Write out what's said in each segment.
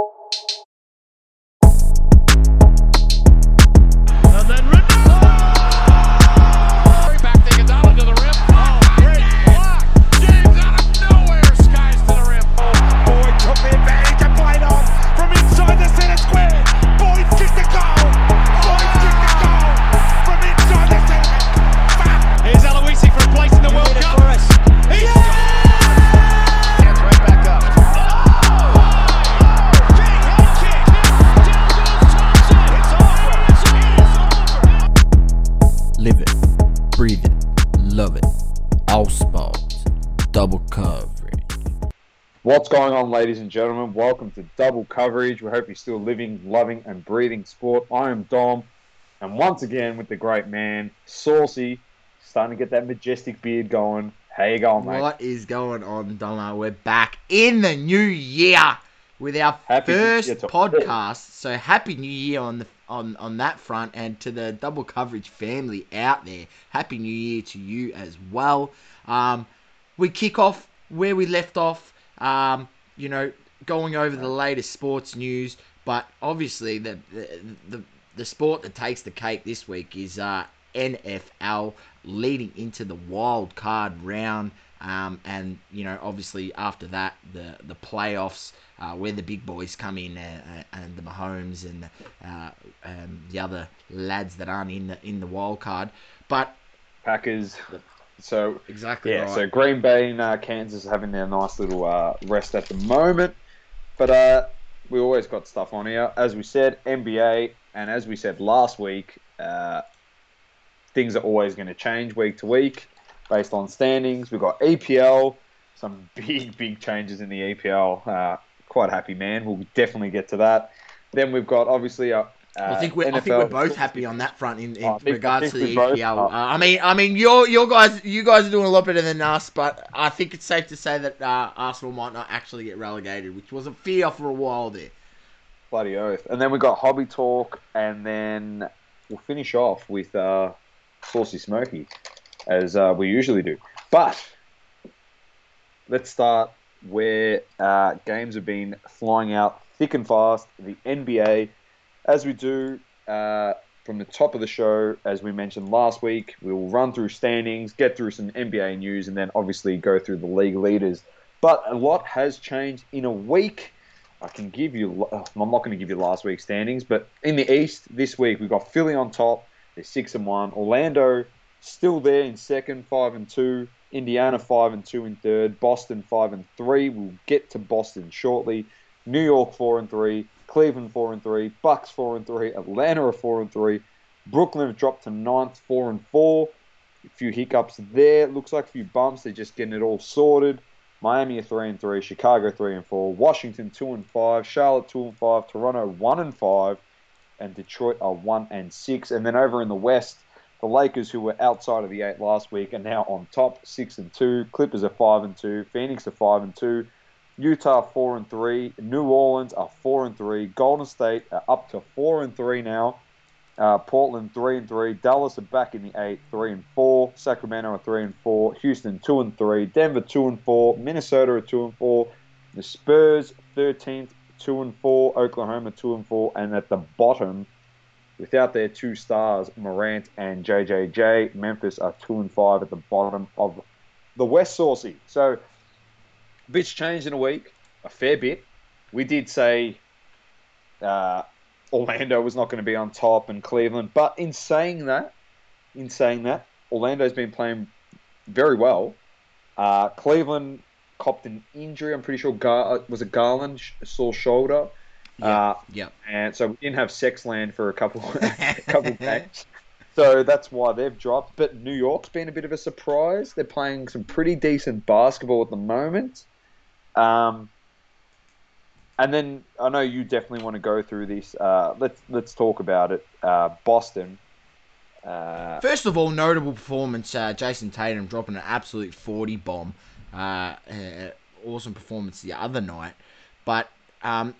And ladies and gentlemen? Welcome to Double Coverage. We hope you're still living, loving, and breathing sport. I am Dom, and once again with the great man, Saucy, starting to get that majestic beard going. How you going, mate? What is going on, Domo? We're back in the new year with our Happy first podcast. So happy New Year on the on on that front, and to the double coverage family out there. Happy New Year to you as well. Um, we kick off where we left off. Um, you know, going over the latest sports news, but obviously the the the, the sport that takes the cake this week is uh, NFL leading into the wild card round. Um, and you know, obviously after that, the the playoffs uh, where the big boys come in, uh, uh, and the Mahomes and the, uh, um, the other lads that aren't in the in the wild card. But Packers. So, exactly yeah, right. so Green Bay and uh, Kansas are having their nice little uh, rest at the moment. But uh, we always got stuff on here. As we said, NBA, and as we said last week, uh, things are always going to change week to week based on standings. We've got EPL, some big, big changes in the EPL. Uh, quite happy, man. We'll definitely get to that. Then we've got obviously I think we're, I think we're both happy on that front in, in think- regards to the EPL. Uh, I mean, I mean, your your guys, you guys are doing a lot better than us, but I think it's safe to say that uh, Arsenal might not actually get relegated, which was a fear for a while there. Bloody oath. And then we got hobby talk, and then we'll finish off with uh, Saucy Smoky, as uh, we usually do. But let's start where uh, games have been flying out thick and fast. The NBA, as we do uh, from the top of the show, as we mentioned last week, we will run through standings, get through some NBA news, and then obviously go through the league leaders. But a lot has changed in a week. I can give you. uh, I'm not going to give you last week's standings, but in the East this week we've got Philly on top. They're six and one. Orlando still there in second, five and two. Indiana five and two in third. Boston five and three. We'll get to Boston shortly. New York four and three. Cleveland four and three. Bucks four and three. Atlanta are four and three. Brooklyn have dropped to ninth, four and four. A few hiccups there. Looks like a few bumps. They're just getting it all sorted. Miami are three and three, Chicago three and four, Washington two and five, Charlotte two and five, Toronto one and five, and Detroit are one and six. And then over in the West, the Lakers, who were outside of the eight last week, are now on top, six and two. Clippers are five and two. Phoenix are five and two. Utah four and three. New Orleans are four and three. Golden State are up to four and three now. Uh, Portland three and three. Dallas are back in the eight, three and four. Sacramento are three and four. Houston two and three. Denver two and four. Minnesota are two and four. The Spurs thirteenth, two and four. Oklahoma two and four. And at the bottom, without their two stars, Morant and JJJ, Memphis are two and five at the bottom of the West Saucy. So, bit's changed in a week, a fair bit. We did say uh, Orlando was not going to be on top and Cleveland, but in saying that, in saying that, Orlando's been playing very well. Uh, Cleveland copped an injury. I'm pretty sure Gar- was a Garland sore shoulder. Uh, Yep. and so we didn't have Sexland for a couple a couple games. So that's why they've dropped. But New York's been a bit of a surprise. They're playing some pretty decent basketball at the moment. Um, and then I know you definitely want to go through this. Uh, let's let's talk about it. Uh, Boston. Uh, First of all, notable performance: uh, Jayson Tatum dropping an absolute forty bomb. Uh, uh, awesome performance the other night. But um,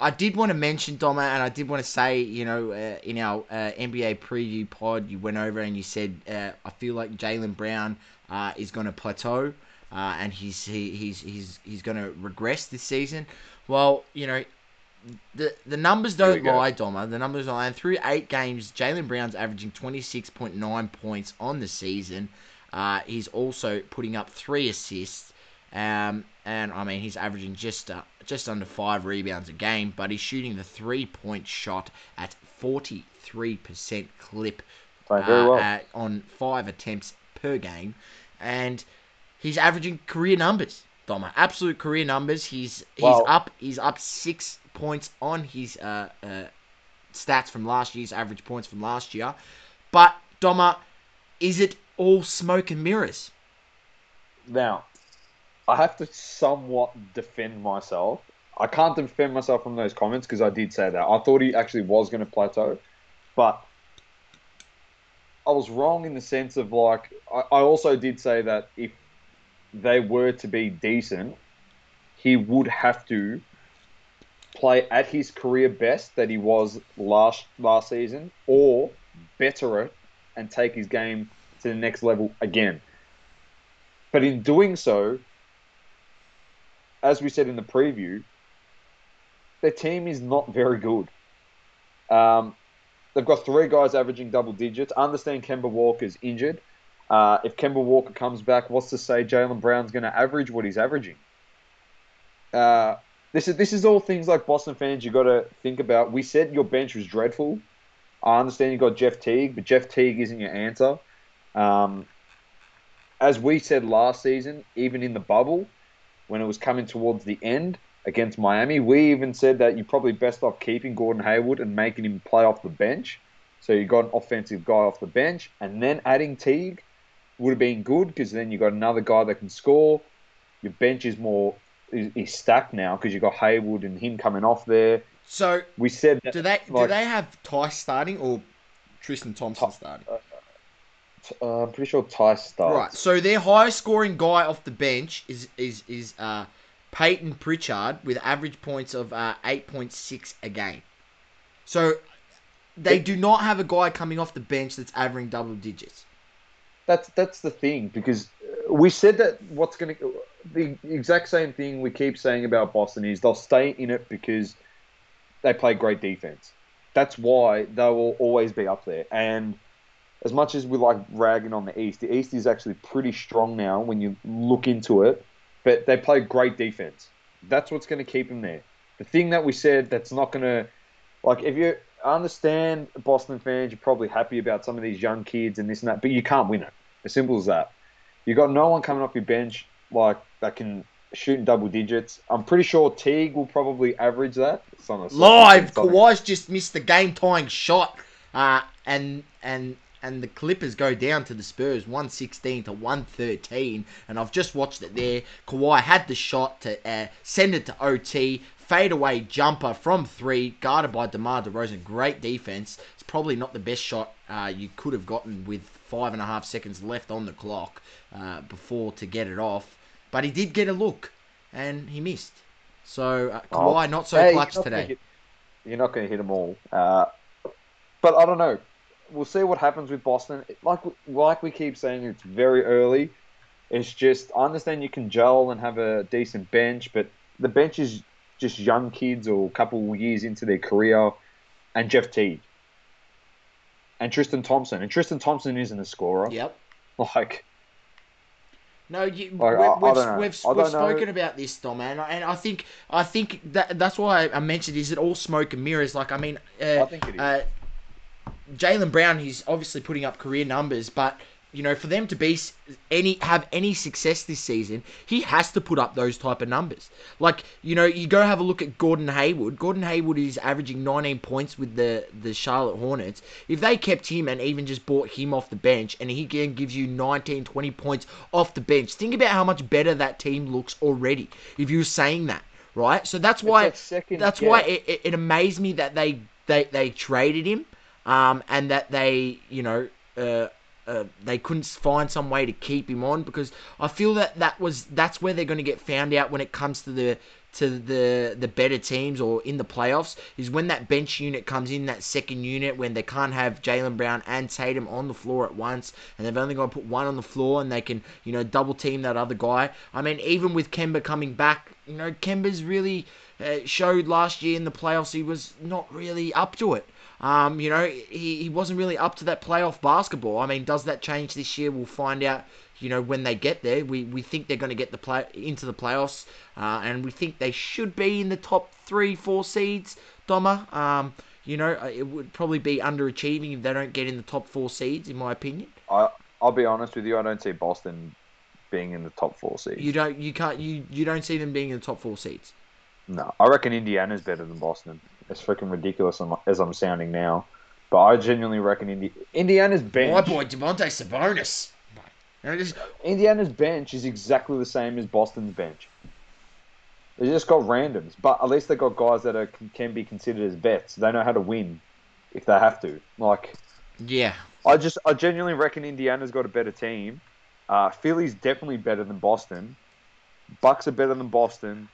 I did want to mention Doma, and I did want to say, you know, in our NBA preview pod, you went over and you said, I feel like Jaylen Brown is going to plateau, uh, and he's he, he's he's he's going to regress this season. Well, you know, the the numbers don't lie, Doma. The numbers don't lie. And through eight games, Jaylen Brown's averaging 26.9 points on the season. Uh, he's also putting up three assists. Um, and I mean, he's averaging just uh, just under five rebounds a game, but he's shooting the three point shot at 43% clip Playing very uh, well. at- on five attempts per game, and he's averaging career numbers. Doma, absolute career numbers. He's he's up. He's up six points on his uh, uh, stats from last year's average points from last year. But Doma, is it all smoke and mirrors? Now, I have to somewhat defend myself. I can't defend myself from those comments because I did say that. I thought he actually was going to plateau, but I was wrong in the sense of like, I, I also did say that if they were to be decent, he would have to play at his career best that he was last last season, or better it and take his game to the next level again. But in doing so, as we said in the preview, their team is not very good. Um, they've got three guys averaging double digits. I understand Kemba Walker's injured. Uh, if Kemba Walker comes back, what's to say Jaylen Brown's going to average what he's averaging? Uh, this is this is all things like Boston fans you got to think about. We said your bench was dreadful. I understand you got Jeff Teague, but Jeff Teague isn't your answer. Um, as we said last season, even in the bubble, when it was coming towards the end against Miami, we even said that you're probably best off keeping Gordon Hayward and making him play off the bench. So you got an offensive guy off the bench, and then adding Teague would have been good because then you've got another guy that can score. Your bench is more is, is stacked now because you've got Hayward and him coming off there. So We said that do they do they have Theis starting or Tristan Thompson Ti- starting? uh, I'm pretty sure Ty starts. Right. So their highest scoring guy off the bench is is is uh, Payton Pritchard with average points of uh, eight point six a game. So they do not have a guy coming off the bench that's averaging double digits. That's that's the thing because uh, we said that what's going to the exact same thing we keep saying about Boston is they'll stay in it because they play great defense. That's why they will always be up there. And as much as we like ragging on the East, the East is actually pretty strong now when you look into it. But they play great defense. That's what's going to keep them there. The thing that we said that's not going to like if you I understand Boston fans, you're probably happy about some of these young kids and this and that, but you can't win it. As simple as that. You got no one coming off your bench like that can shoot in double digits. I'm pretty sure Teague will probably average that. It's on a- Live, Kawhi's just missed the game tying shot, uh, and and and the Clippers go down to the Spurs, one sixteen to one thirteen, and I've just watched it there. Kawhi had the shot to uh, send it to OT, fadeaway jumper from three, guarded by Demar Derozan. Great defense. It's probably not the best shot uh, you could have gotten with five and a half seconds left on the clock uh, before to get it off, but he did get a look, and he missed. So uh, Oh, Kawhi not so Hey, clutch you're not today. hit- you're not going to hit them all. Uh, but I don't know. We'll see what happens with Boston. Like like we keep saying, it's very early. It's just I understand you can gel and have a decent bench, but the bench is just young kids or a couple years into their career, and Jeff Teague and Tristan Thompson. And Tristan Thompson isn't a scorer. Yep. Like No, you, Like, we, I- I we've, we've, we've don't know. spoken about this, Dom, man, and I think I think that that's why I mentioned is it all smoke and mirrors. Like, I mean, uh, I think it is. uh, Jaylen Brown, he's obviously putting up career numbers, but you know, for them to be any have any success this season, he has to put up those type of numbers. Like, you know, you go have a look at Gordon Hayward. Gordon Hayward is averaging 19 points with the the Charlotte Hornets. If they kept him and even just bought him off the bench, and he again gives you 19, 20 points off the bench, think about how much better that team looks already. If you were saying that, right? So that's why that second that's why it, it, it amazed me that they they they traded him, um, and that they you know uh, uh, they couldn't find some way to keep him on because I feel that that was that's where they're going to get found out when it comes to the to the the better teams or in the playoffs is when that bench unit comes in that second unit when they can't have Jaylen Brown and Tatum on the floor at once and they've only got to put one on the floor and they can you know double team that other guy. I mean even with Kemba coming back, you know Kemba's really uh, showed last year in the playoffs he was not really up to it. Um, you know, he, he wasn't really up to that playoff basketball. I mean, does that change this year? We'll find out. You know, when they get there, we, we think they're going to get the play into the playoffs, uh, and we think they should be in the top three, four seeds. Doma, um, you know, uh, it would probably be underachieving if they don't get in the top four seeds, in my opinion. I I'll be honest with you. I don't see Boston being in the top four seeds. You don't, you can't, you you don't see them being in the top four seeds. No, I reckon Indiana's better than Boston. It's freaking ridiculous as I'm sounding now, but I genuinely reckon Indi- Indiana's bench. My boy Devontae Sabonis. Just- Indiana's bench is exactly the same as Boston's bench. They just got randoms, but at least they got guys that are can be considered as vets. They know how to win if they have to. Like yeah, I just I genuinely reckon Indiana's got a better team. Uh, Philly's definitely better than Boston. Bucks are better than Boston.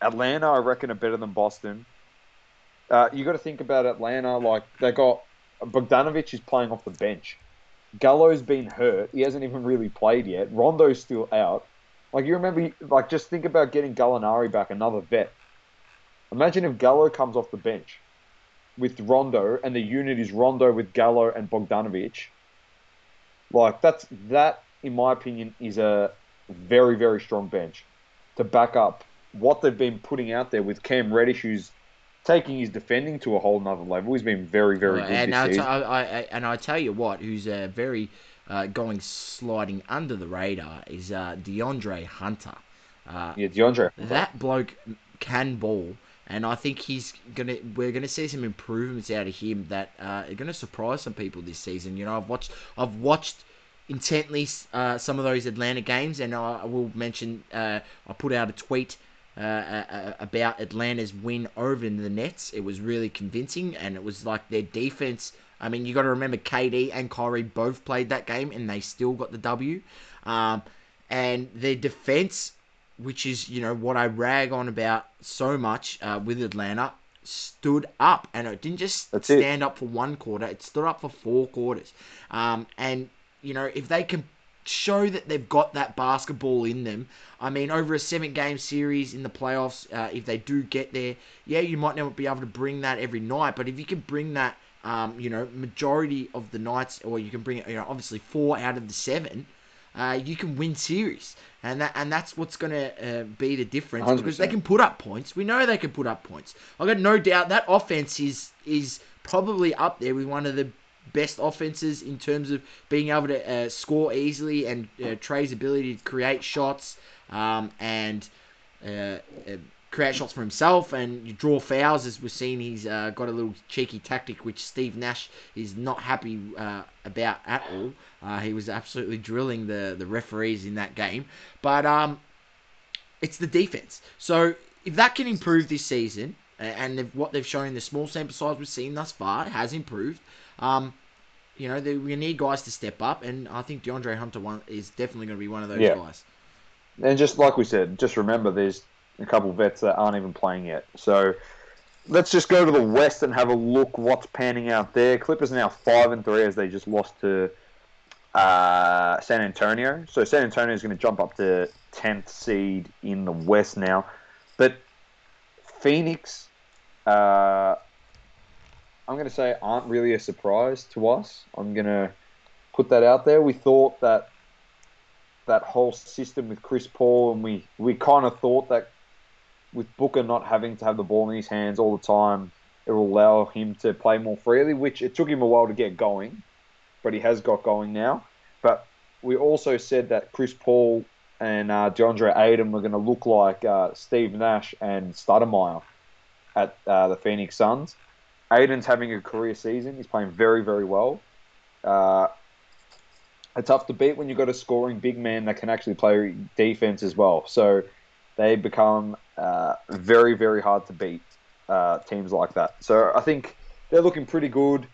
Atlanta, I reckon, are better than Boston. Uh, you got to think about Atlanta. Like they got Bogdanovich is playing off the bench. Gallo's been hurt. He hasn't even really played yet. Rondo's still out. Like you remember, like just think about getting Gallinari back, another vet. Imagine if Gallo comes off the bench with Rondo, and the unit is Rondo with Gallo and Bogdanovich. Like that's that, in my opinion, is a very very strong bench to back up what they've been putting out there with Cam Reddish, who's taking his defending to a whole nother level. He's been very very good and this season. I, I, and I tell you what, who's uh, very uh, going sliding under the radar is uh, DeAndre Hunter. Uh, yeah, DeAndre. that bloke can ball, and I think he's gonna. We're gonna see some improvements out of him that uh, are gonna surprise some people this season. You know, I've watched. I've watched intently uh, some of those Atlanta games, and I, I will mention. Uh, I put out a tweet. Uh, uh, about Atlanta's win over the Nets, it was really convincing, and it was like their defense. I mean, you got to remember KD and Kyrie both played that game, and they still got the W. Um, and their defense which is you know what I rag on about so much uh, with Atlanta, stood up, and it didn't just That's it. stand up for one quarter; it stood up for four quarters. Um, and you know if they can show that they've got that basketball in them, I mean over a seven-game series in the playoffs, uh, if they do get there, yeah, you might not be able to bring that every night, but if you can bring that. Um, you know, majority of the nights, or you can bring it. You know, obviously four out of the seven, uh, you can win series, and that and that's what's going to uh, be the difference because they can put up points. We know they can put up points. I got no doubt that offense is is probably up there with one of the best offenses in terms of being able to uh, score easily and uh, Trae's ability to create shots um, and uh, uh, create shots for himself and draw fouls as we've seen he's uh, got a little cheeky tactic which Steve Nash is not happy uh, about at all. He was absolutely drilling the, the referees in that game. But um, it's the defense. So if that can improve this season and what they've shown in the small sample size we've seen thus far has improved um, you know, they, we need guys to step up, and I think DeAndre Hunter one is definitely going to be one of those Yeah. guys. And just like we said, just remember there's a couple vets that aren't even playing yet. So let's just go to the West and have a look what's panning out there. Clippers are now five and three as they just lost to uh, San Antonio. So San Antonio is going to jump up to tenth seed in the West now. But Phoenix, uh, I'm going to say aren't really a surprise to us. I'm going to put that out there. We thought that that whole system with Chris Paul, and we, we kind of thought that with Booker not having to have the ball in his hands all the time, it will allow him to play more freely, which it took him a while to get going, but he has got going now. But we also said that Chris Paul and uh, DeAndre Ayton were going to look like uh, Steve Nash and Stoudemire at uh, the Phoenix Suns. Ayton's having a career season. He's playing very, very well. Uh, a tough to beat when you've got a scoring big man that can actually play defense as well. So they become uh, very, very hard to beat uh, teams like that. So I think they're looking pretty good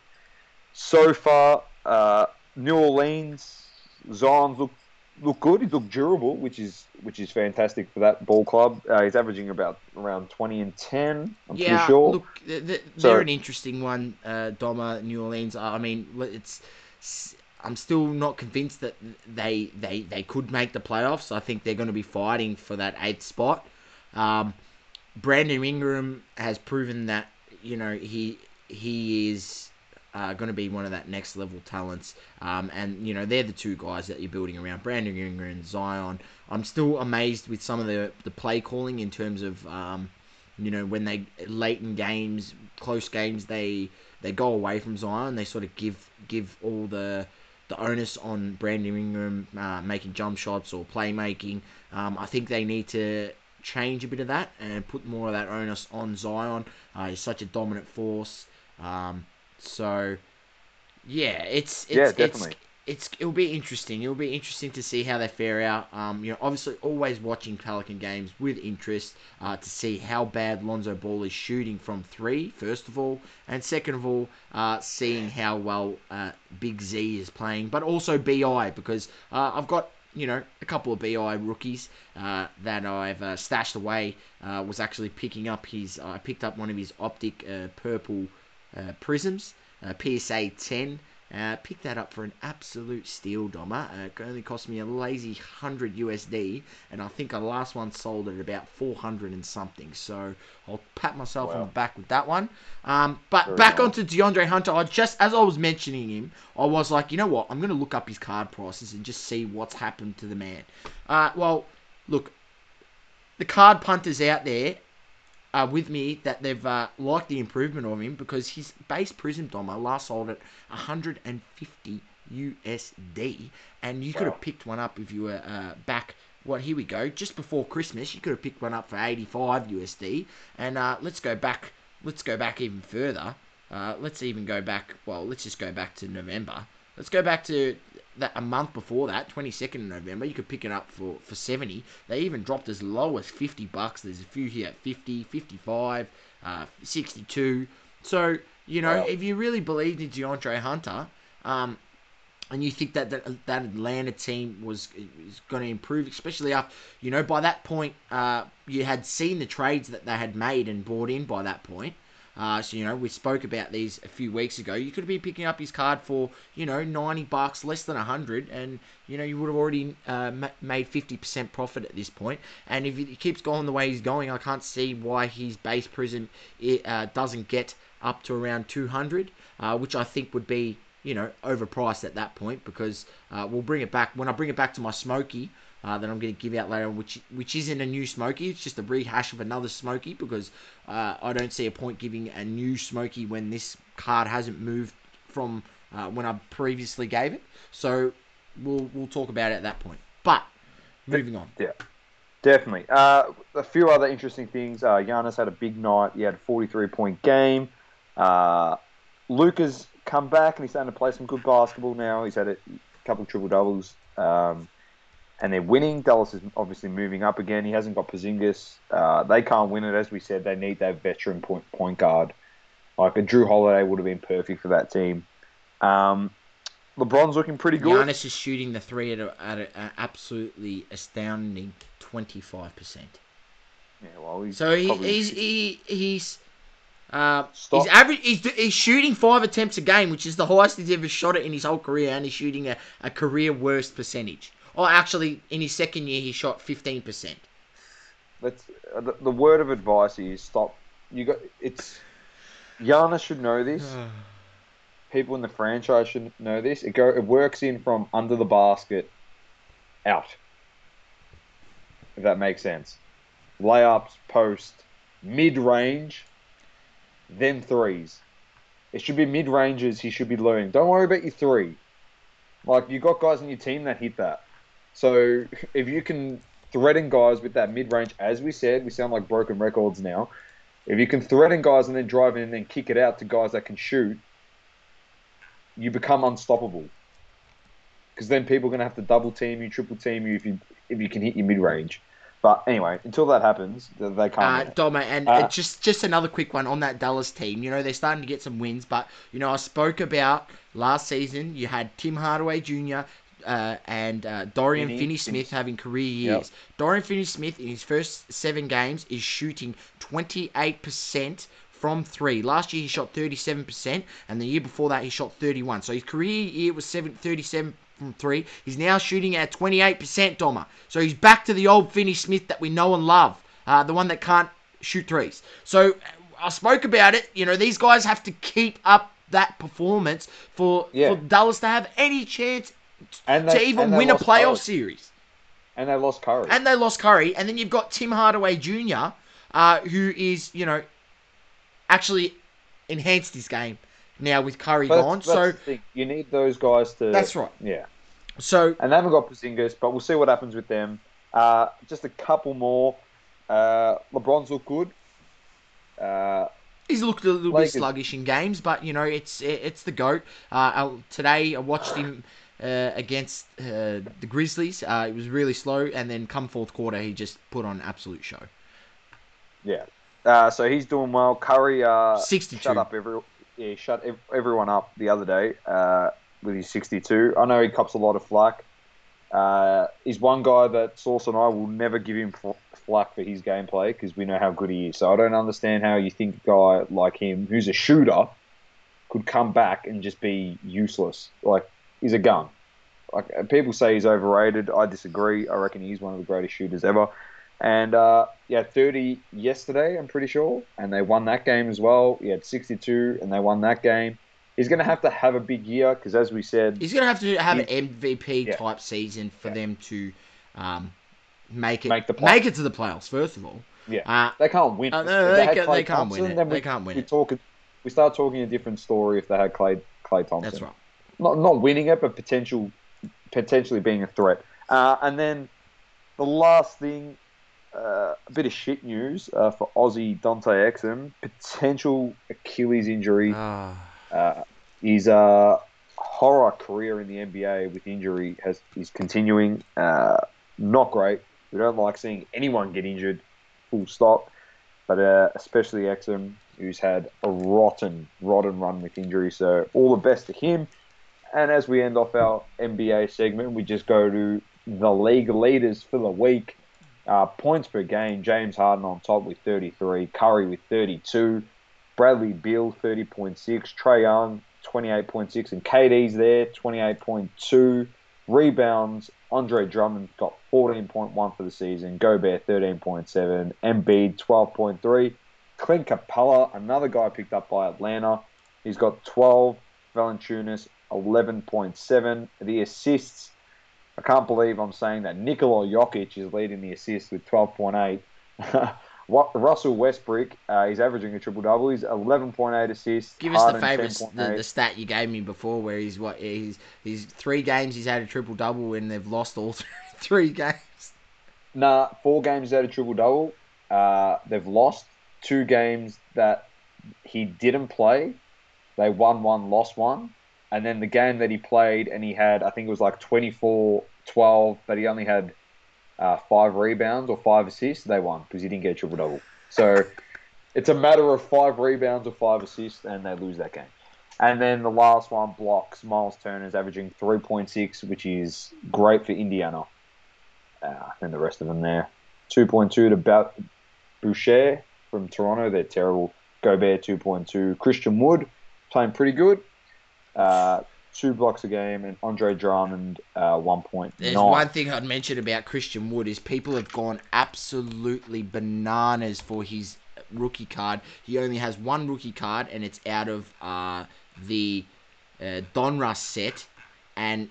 so far. Uh, New Orleans, Zion's look look good. He's looked durable, which is which is fantastic for that ball club. Uh, he's averaging about around twenty and ten. I'm yeah, pretty sure. look, th- th- So- they're an interesting one, uh, Doma, New Orleans. I mean, it's. I'm still not convinced that they they they could make the playoffs. I think they're going to be fighting for that eighth spot. Um, Brandon Ingram has proven that you know he he is uh, going to be one of that next level talents. Um, and you know they're the two guys that you're building around Brandon Ingram and Zion. I'm still amazed with some of the the play calling in terms of um, you know when they late in games, close games, they they go away from Zion. They sort of give give all the the onus on Brandon Ingram uh, making jump shots or playmaking. Um, I think they need to change a bit of that and put more of that onus on Zion. Uh, he's such a dominant force. Um, so yeah, it's, it's Yeah, definitely. It's, it's it'll be interesting. It'll be interesting to see how they fare out. Um, you know, obviously always watching Pelican games with interest uh, to see how bad Lonzo Ball is shooting from three, first of all, and second of all, uh, seeing how well uh, Big Z is playing, but also Bi because uh, I've got you know, a couple of BI rookies uh, that I've uh, stashed away. Uh, was actually picking up his. I picked up one of his optic uh, purple uh, prisms, uh, PSA 10. Uh, picked that up for an absolute steal, Dommer. Uh, it only cost me a lazy 100 USD, and I think our last one sold at about 400 and something. So I'll pat myself on the back with that one. Um, but Very back nice. onto DeAndre Hunter. I just, as I was mentioning him, I was like, you know what? I'm going to look up his card prices and just see what's happened to the man. Uh, well, look, the card punters out there are with me that they've uh, liked the improvement of him because his base Prism Dommer last sold at 150 USD, and you could have picked one up if you were uh, back. Well, here we go. Just before Christmas, you could have picked one up for 85 USD, and uh, let's go back. Let's go back even further. Uh, let's even go back. Well, let's just go back to November. Let's go back to that a month before that, 22nd of November. You could pick it up for, for 70. They even dropped as low as 50 bucks. There's a few here at 50, 55, uh, 62. So, you know, Wow. if you really believed in DeAndre Hunter, um, and you think that that, that Atlanta team was is going to improve, especially after you know by that point uh, you had seen the trades that they had made and bought in by that point. Uh, so you know we spoke about these a few weeks ago. You could have been picking up his card for you know ninety bucks, less than hundred, and you know you would have already uh, made fifty percent profit at this point. And if he keeps going the way he's going, I can't see why his base prism it, uh, doesn't get up to around two hundred, uh, which I think would be you know, overpriced at that point because uh, we'll bring it back when I bring it back to my Smoky uh, that I'm going to give out later, which which isn't a new Smoky. It's just a rehash of another Smoky because uh, I don't see a point giving a new Smoky when this card hasn't moved from uh, when I previously gave it. So we'll we'll talk about it at that point. But moving on. Yeah, definitely. Uh, a few other interesting things. Uh, Giannis had a big night. He had a 43 point game. Uh, Luka's come back and he's starting to play some good basketball now. He's had a couple triple doubles. Um, and they're winning. Dallas is obviously moving up again. He hasn't got Porzingis. Uh, they can't win it, as we said. They need that veteran point point guard. Like a Jrue Holiday would have been perfect for that team. Um, LeBron's looking pretty good. Giannis is shooting the three at, a, at an absolutely astounding twenty five percent. Yeah, well, he's So he, he's he, he's uh, he's average. He's, he's shooting five attempts a game, which is the highest he's ever shot it in his whole career, and he's shooting a, a career worst percentage. Oh, actually, in his second year, he shot fifteen percent. Let's, uh, the, the word of advice is stop. You got it's. Giannis should know this. People in the franchise should know this. It go. It works in from under the basket, out. If that makes sense. Layups, post, mid range, then threes. It should be mid ranges. He should be learning. Don't worry about your three. Like you got guys in your team that hit that. So if you can threaten guys with that mid range, as we said, we sound like broken records now. If you can threaten guys and then drive in and then kick it out to guys that can shoot, you become unstoppable. Because then people are going to have to double team you, triple team you if you if you can hit your mid range. But anyway, until that happens, they can't. Uh, and uh, just just another quick one on that Dallas team. You know they're starting to get some wins, but you know I spoke about last season. You had Tim Hardaway Jr. Uh, and uh, Dorian Finney- Finney-Smith having career Yep. years. Dorian Finney-Smith in his first seven games is shooting 28% from three. Last year he shot 37%, and the year before that he shot 31. So his career year was seven, 37 from three. He's now shooting at 28%, Doma. So he's back to the old Finney-Smith that we know and love. Uh, the one that can't shoot threes. So I spoke about it. You know, these guys have to keep up that performance for Yeah. for Dallas to have any chance And to even and win a playoff Curry. series. And they lost Curry. And they lost Curry, and then you've got Tim Hardaway Jr., uh, who is you know actually enhanced his game now with Curry But gone. So you need those guys to. That's right. Yeah, so and they haven't got Porzingis, but we'll see what happens with them. Uh, just a couple more. Uh, LeBron's look good. Uh, He's looked a little Lakers- bit sluggish in games, but you know it's it's the goat. Uh, today I watched him uh, against uh, the Grizzlies. Uh, it was really slow, and then come fourth quarter, he just put on absolute show. yeah. Uh, so he's doing well. Curry uh, 62. shut up every yeah, shut ev- everyone up the other day uh, with his 62. I know he cops a lot of flack. Uh, he's one guy that Sauce and I will never give him fl- flack for his gameplay because we know how good he is. So I don't understand how you think a guy like him, who's a shooter, could come back and just be useless. Like he's a gun. Like uh, people say he's overrated. I disagree. I reckon he's one of the greatest shooters ever. And uh, yeah, 30 yesterday, I'm pretty sure, and they won that game as well. He had 62, and they won that game. He's going to have to have a big year because, as we said, He's gonna have to have an MVP Yeah. type season for Yeah. them to um, make it Make the play- make it to the playoffs. First of all, yeah, uh, they can't win. Uh, no, they had ca- Klay they can't win it. then They we, can't win we it. We start talking a different story if they had Klay Klay Thompson. that's right. Not not winning it, but potential potentially being a threat. Uh, and then the last thing, uh, a bit of shit news uh, for Aussie Dante Exum, potential Achilles injury. Ah. Uh, his uh, horror career in the NBA with injury has is continuing. Uh, not great. We don't like seeing anyone get injured. Full stop. But uh, especially Exum, who's had a rotten, rotten run with injury. So all the best to him. And as we end off our NBA segment, we just go to the league leaders for the week. Uh, points per game, James Harden on top with 33, Curry with 32, Bradley Beal 30.6, Trae Young 28.6, and KD's there 28.2. Rebounds, Andre Drummond got 14.1 for the season, Gobert 13.7, Embiid 12.3, Clint Capela, another guy picked up by Atlanta, he's got 12, Valanciunas 11.7. The assists, I can't believe I'm saying that Nikola Jokic is leading the assists with 12.8. What Russell Westbrook, uh, he's averaging a triple double. He's 11.8 assists. Give us the favorite, the, the stat you gave me before, where he's what he's he's three games he's had a triple double and they've lost all three games. Nah, four games out of triple double. Uh, they've lost two games that he didn't play. They won one, lost one. And then the game that he played and he had, I think it was like 24 12, but he only had uh, five rebounds or five assists. They won because he didn't get a triple double. So it's a matter of five rebounds or five assists and they lose that game. And then the last one, blocks. Miles Turner's averaging 3.6, which is great for Indiana. Uh, and the rest of them there. 2.2 to Ba- Boucher from Toronto. They're terrible. Gobert 2.2. Christian Wood playing pretty good. Uh, two blocks a game. And Andre Drummond uh, one point. There's one thing I'd mention about Christian Wood is people have gone absolutely bananas for his rookie card. He only has one rookie card, and it's out of uh, the uh, Donruss set. And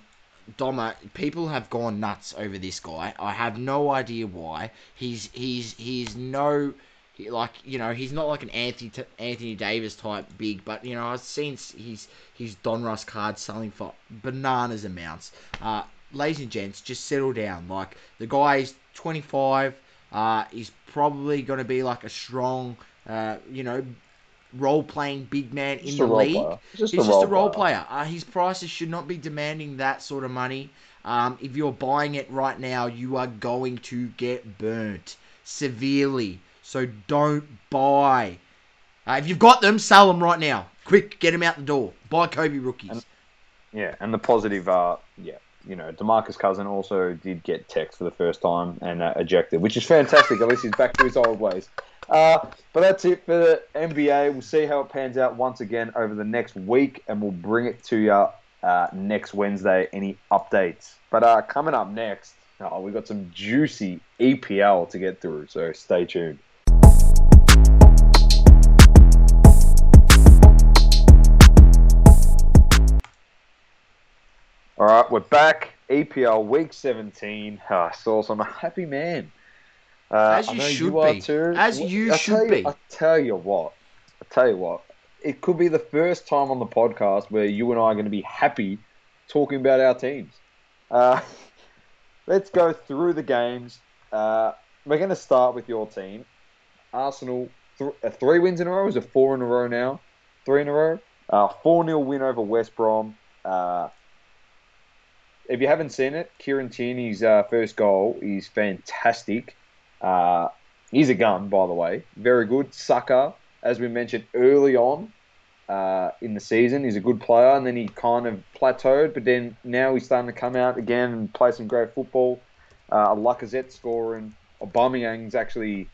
Doma, people have gone nuts over this guy. I have no idea why. He's he's he's no he- like you know he's not like an Anthony Anthony Davis type big, but you know I've seen his his Donruss cards selling for bananas amounts. Uh, ladies and gents, just settle down. Like the guy is 25. Uh, he's probably going to be like a strong, uh, you know, role playing big man in the league. player. Just He's a just role a role player. player. Uh, his prices should not be demanding that sort of money. Um, if you're buying it right now, you are going to get burnt severely. So don't buy. Uh, if you've got them, sell them right now. Quick, get them out the door. Buy Kobe rookies. And- Yeah, and the positive, uh, yeah, you know, Demarcus Cousin also did get text for the first time and uh, ejected, which is fantastic. At least he's back to his old ways. Uh, but that's it for the NBA. We'll see how it pans out once again over the next week, and we'll bring it to you uh, next Wednesday. Any updates? But uh, coming up next, oh, we've got some juicy EPL to get through, so stay tuned. Right, we're back. EPL week 17. Ah, Sauce, I'm a happy man. Uh, As you should are be. too. As you I should you- be. I tell you what. I tell you what. It could be the first time on the podcast where you and I are going to be happy talking about our teams. Uh, let's go through the games. Uh, we're going to start with your team. Arsenal, th- uh, three wins in a row. Is it four in a row now? Three in a row. Uh, 4 0 win over West Brom. Uh, if you haven't seen it, Kieran Tierney's uh, first goal is fantastic. Uh, he's a gun, by the way. Very good. Saka, as we mentioned early on uh, in the season, he's a good player, and then he kind of plateaued, but then now he's starting to come out again and play some great football. Uh, Lacazette scoring. Aubameyang's actually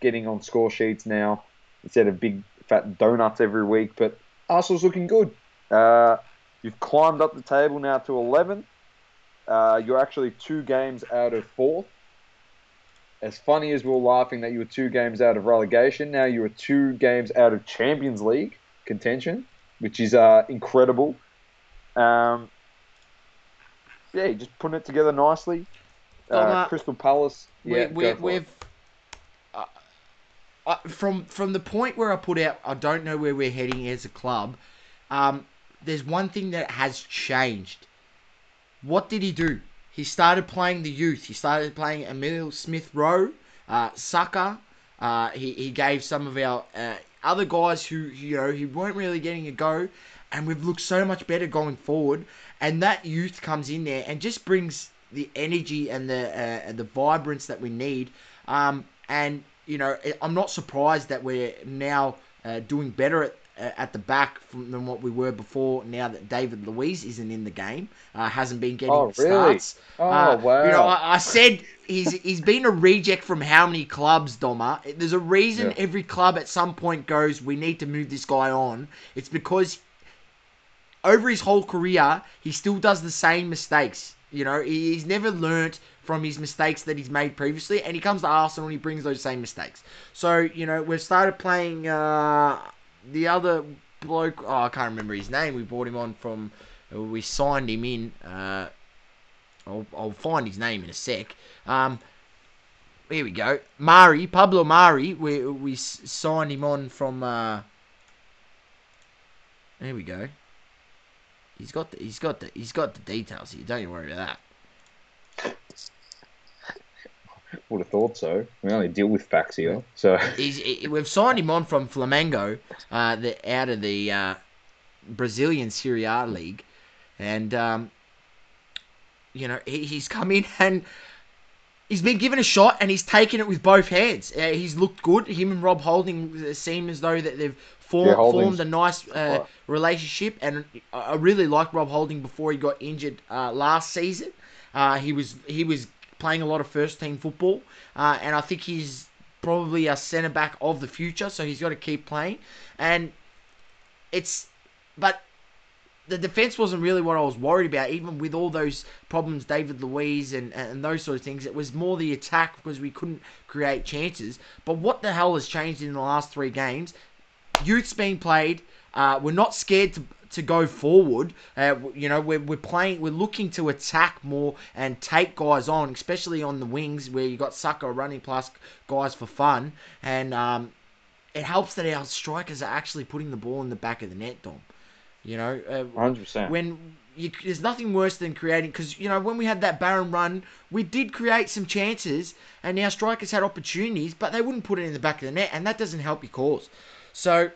getting on score sheets now instead of big fat donuts every week. But Arsenal's looking good. Uh, you've climbed up the table now to 11. Uh, you're actually two games out of fourth. As funny as we were laughing that you were two games out of relegation, now you are two games out of Champions League contention, which is uh, incredible. Um, yeah, just putting it together nicely. Uh, uh, Crystal Palace. Yeah, we, go we've uh, uh, from from the point where I put out, I don't know where we're heading as a club. Um, there's one thing that has changed. What did he do? He started playing the youth. He started playing Emile Smith Rowe, uh, Saka. Uh, he, he gave some of our uh, other guys who you know who weren't really getting a go, and we've looked so much better going forward. And that youth comes in there and just brings the energy and the uh, the vibrance that we need. Um, and you know, I'm not surprised that we're now uh, doing better at at the back from, than what we were before. Now that David Luiz isn't in the game, uh, hasn't been getting Oh, really? starts. Oh, Uh, wow. You know, I, I said he's he's been a reject from how many clubs, Doma. There's a reason Yeah. every club at some point goes, we need to move this guy on. It's because over his whole career, he still does the same mistakes. You know, he- he's never learnt from his mistakes that he's made previously, and he comes to Arsenal and he brings those same mistakes. So, you know, we've started playing uh, the other bloke. Oh, I can't remember his name. We brought him on from. We signed him in. Uh, I'll, I'll find his name in a sec. Um, here we go. Mari, Pablo Mari. We we signed him on from. Uh, there we go. He's got the he's got the he's got the details here. Don't you worry about that. Would have thought so. We only deal with facts here. So He's, he, we've signed him on from Flamengo, uh, the out of the uh, Brazilian Serie A league, and um, you know he, he's come in and he's been given a shot and he's taken it with both hands. Uh, he's looked good. Him and Rob Holding seem as though that they've formed, Yeah, formed a nice uh, relationship, and I I really liked Rob Holding before he got injured uh, last season. Uh, he was he was playing a lot of first team football, uh, and I think he's probably a centre back of the future. So he's got to keep playing, and it's but the defense wasn't really what I was worried about, even with all those problems, David Luiz and, and those sort of things. It was more the attack because we couldn't create chances. But what the hell has changed in the last three games? Youth's being played. Uh, we're not scared to to go forward. Uh, you know, we're, we're playing, we're looking to attack more and take guys on, especially on the wings where you got Saka running past guys for fun. And um, it helps that our strikers are actually putting the ball in the back of the net, Dom. You know, uh, 100%. when you, there's nothing worse than creating because you know when we had that barren run, we did create some chances, and our strikers had opportunities, but they wouldn't put it in the back of the net, and that doesn't help your cause. So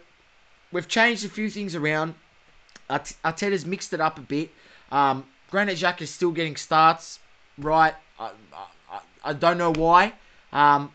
we've changed a few things around. Art- Arteta's mixed it up a bit. Um, Granit Xhaka is still getting starts, right? I, I, I don't know why. Um,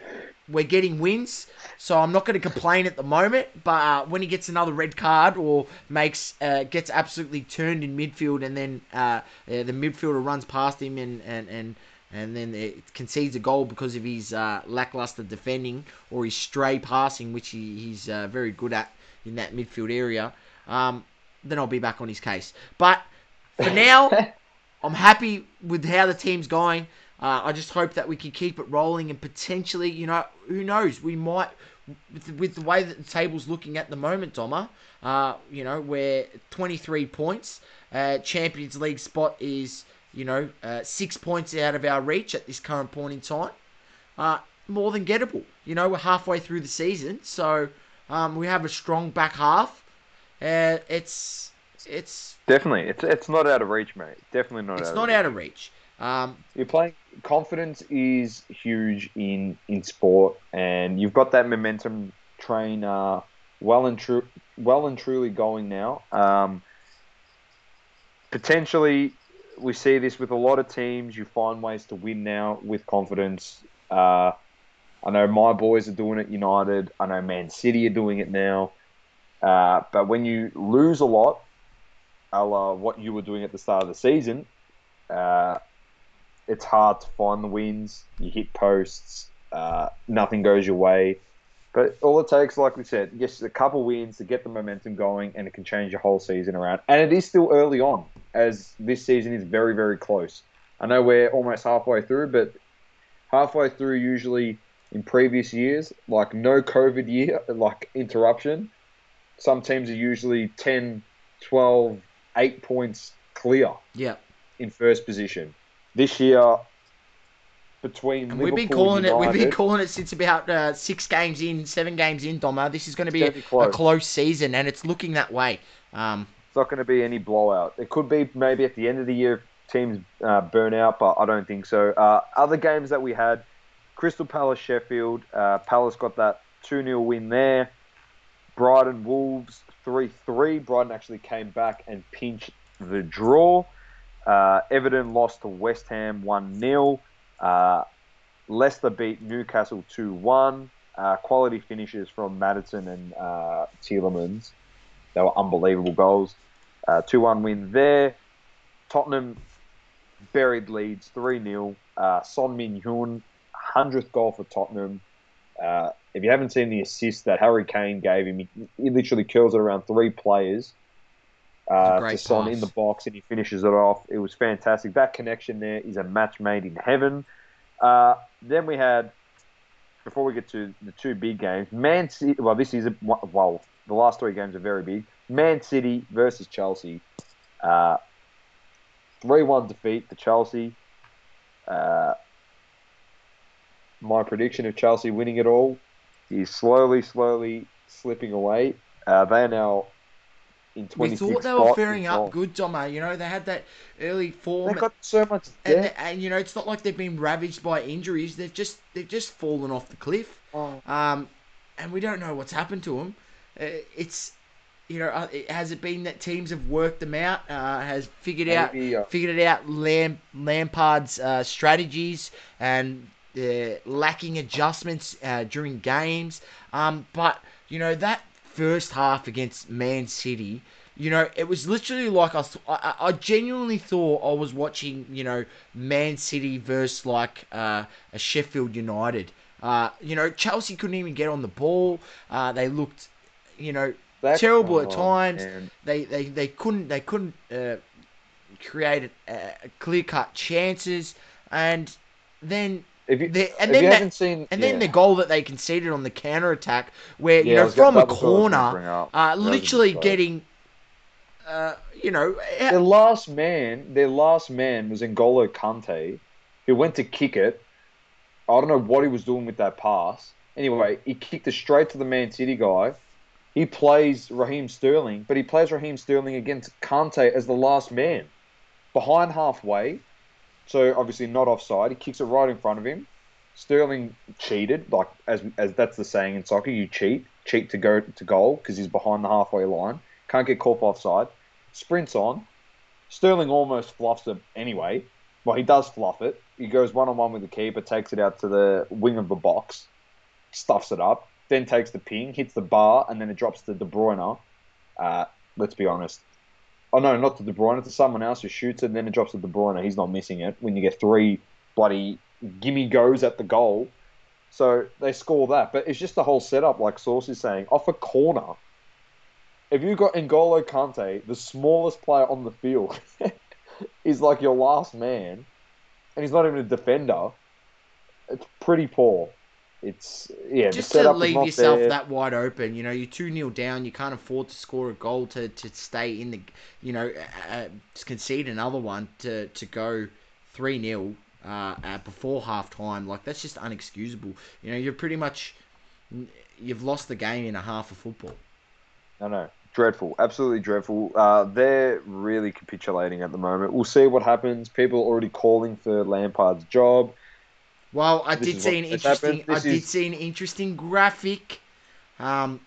we're getting wins, so I'm not going to complain at the moment. But uh, when he gets another red card or makes uh, gets absolutely turned in midfield, and then uh, uh, the midfielder runs past him and and and and then it concedes a goal because of his uh, lackluster defending or his stray passing, which he, he's uh, very good at in that midfield area. Um, then I'll be back on his case. But for now, I'm happy with how the team's going. Uh, I just hope that we can keep it rolling and potentially, you know, who knows, we might, with, with the way that the table's looking at the moment, Doma, uh, you know, we're 23 points. Uh, Champions League spot is you know, uh, six points out of our reach at this current point in time. Uh, more than gettable. You know, we're halfway through the season, so um, we have a strong back half. Uh, it's it's Definitely, it's it's not out of reach, mate. Definitely not. it's out not of out of reach. Um, You're playing. Confidence is huge in in sport, and you've got that momentum train uh, well and true, well and truly going now. Um, potentially, we see this with a lot of teams. You find ways to win now with confidence. Uh, I know my boys are doing it. United. I know Man City are doing it now. Uh, but when you lose a lot, a la what you were doing at the start of the season, uh, it's hard to find the wins. You hit posts, uh, nothing goes your way. But all it takes, like we said, just a couple wins to get the momentum going, and it can change your whole season around. And it is still early on, as this season is very, very close. I know we're almost halfway through, but halfway through, usually in previous years, like no COVID year, like interruption, some teams are usually 10, 12, 8 points clear yeah, in first position. This year, between and we've been Liverpool, calling it. We've been calling it since about uh, six games in, seven games in. Doma, this is going to be a, close. a close season, and it's looking that way. Um, It's not going to be any blowout. It could be maybe at the end of the year teams uh, burn out, but I don't think so. Uh, other games that we had, Crystal Palace, Sheffield. Uh, Palace got that 2 0 win there. Brighton, Wolves 3 3. Brighton actually came back and pinched the draw. Uh, Everton lost to West Ham 1 0. Uh, Leicester beat Newcastle 2 1. Uh, quality finishes from Maddison and uh, Tielemans. They were unbelievable goals. 2 1 win there. Tottenham buried Leeds 3 0. Uh, Son Min Hyun, 100th goal for Tottenham. Uh, if you haven't seen the assist that Harry Kane gave him, he, he literally curls it around three players uh, to Son pass. in the box and he finishes it off. It was fantastic. That connection there is a match made in heaven. Uh, then we had, before we get to the two big games, Man City. Well, this is a, well, the last three games are very big. Man City versus Chelsea. Uh, 3-1 defeat to Chelsea. Uh, my prediction of Chelsea winning it all is slowly, slowly slipping away. Uh, they are now in 26 we thought they were faring up good, Doma. You know, they had that early form. They got so much and, depth. they- and you know, it's not like they've been ravaged by injuries. They've just they've just fallen off the cliff. Oh. Um, and we don't know what's happened to them. Uh, it's you know, uh, has it been that teams have worked them out? Uh, has figured Maybe, out uh, figured it out Lam, Lampard's uh, strategies and uh, lacking adjustments uh, during games. Um, but you know that first half against Man City. You know, it was literally like I, I, I genuinely thought I was watching, you know, Man City versus like uh, a Sheffield United. Uh, you know, Chelsea couldn't even get on the ball. Uh, they looked, you know, That- terrible at times. man. They, they they couldn't they couldn't uh, create uh, clear cut chances, and then If you, they, and if then you that, haven't seen, and yeah. then the goal that they conceded on the counter attack, where you Yeah, know from a that was what I was gonna bring corner, uh, That was a literally getting, uh, you know, Their last man, their last man was N'Golo Kante, who went to kick it. I don't know what he was doing with that pass. Anyway, he kicked it straight to the Man City guy. He plays Raheem Sterling, but he plays Raheem Sterling against Kante as the last man, behind halfway. So obviously not offside. He kicks it right in front of him. Sterling cheated, like as as that's the saying in soccer. You cheat, cheat to go to goal because he's behind the halfway line. Can't get caught offside. Sprints on. Sterling almost fluffs it anyway. Well, he does fluff it. He goes one on one with the keeper, takes it out to the wing of the box, stuffs it up, then takes the ping, hits the bar, and then it drops to De Bruyne. Uh, let's be honest. Oh no, not to De Bruyne, to someone else who shoots it, and then it drops to De Bruyne. He's not missing it. When you get three bloody gimme goes at the goal, so they score that. But it's just the whole setup, like Sauce is saying, off a corner. If you've got N'Golo Kante, the smallest player on the field, is like your last man, and he's not even a defender, it's pretty poor. It's yeah. just to leave yourself there. that wide open. You know, you're two 0 down. You can't afford to score a goal to, to stay in the. You know, uh, concede another one to to go three 0 uh, uh, before half time. Like that's just unexcusable. You know, you're pretty much you've lost the game in a half of football. I know. Dreadful. Absolutely dreadful. Uh, they're really capitulating at the moment. We'll see what happens. People are already calling for Lampard's job. Well, I This did see an interesting. I did is- see an interesting graphic, um,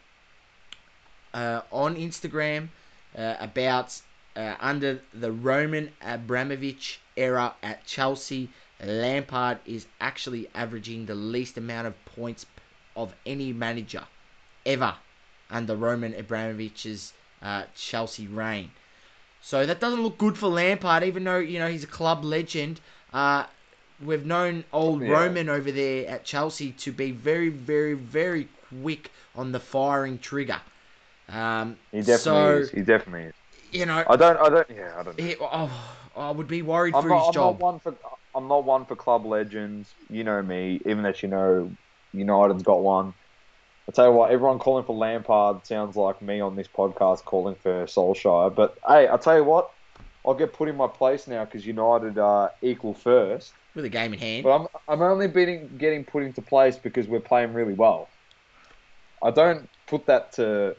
uh, on Instagram, uh, about uh, under the Roman Abramovich era at Chelsea, Lampard is actually averaging the least amount of points of any manager ever under Roman Abramovich's uh, Chelsea reign. So that doesn't look good for Lampard, even though you know he's a club legend. We've known old Yeah. Roman over there at Chelsea to be very, very, very quick on the firing trigger. Um, He definitely so, is. He definitely is. You know, I don't. I don't. Yeah. I don't. Know. he, oh, I would be worried I'm for not, his I'm not job. one for. I'm not one for club legends. You know me. Even that you know, United's got one. I tell you what, everyone calling for Lampard sounds like me on this podcast calling for Solskjaer. But hey, I tell you what, I'll get put in my place now because United are equal first. With a game in hand. But I'm I'm only being, getting put into place because we're playing really well. I don't put that to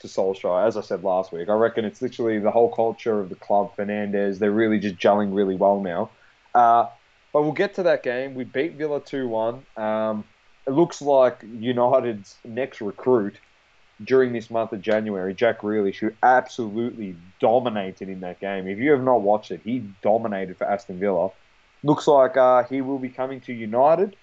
to Solskjaer, as I said last week. I reckon it's literally the whole culture of the club. Fernandes, they're really just gelling really well now. Uh, but we'll get to that game. We beat Villa two one. Um, it looks like United's next recruit during this month of January, Jack Grealish, who absolutely dominated in that game. If you have not watched it, he dominated for Aston Villa looks like uh, he will be coming to United.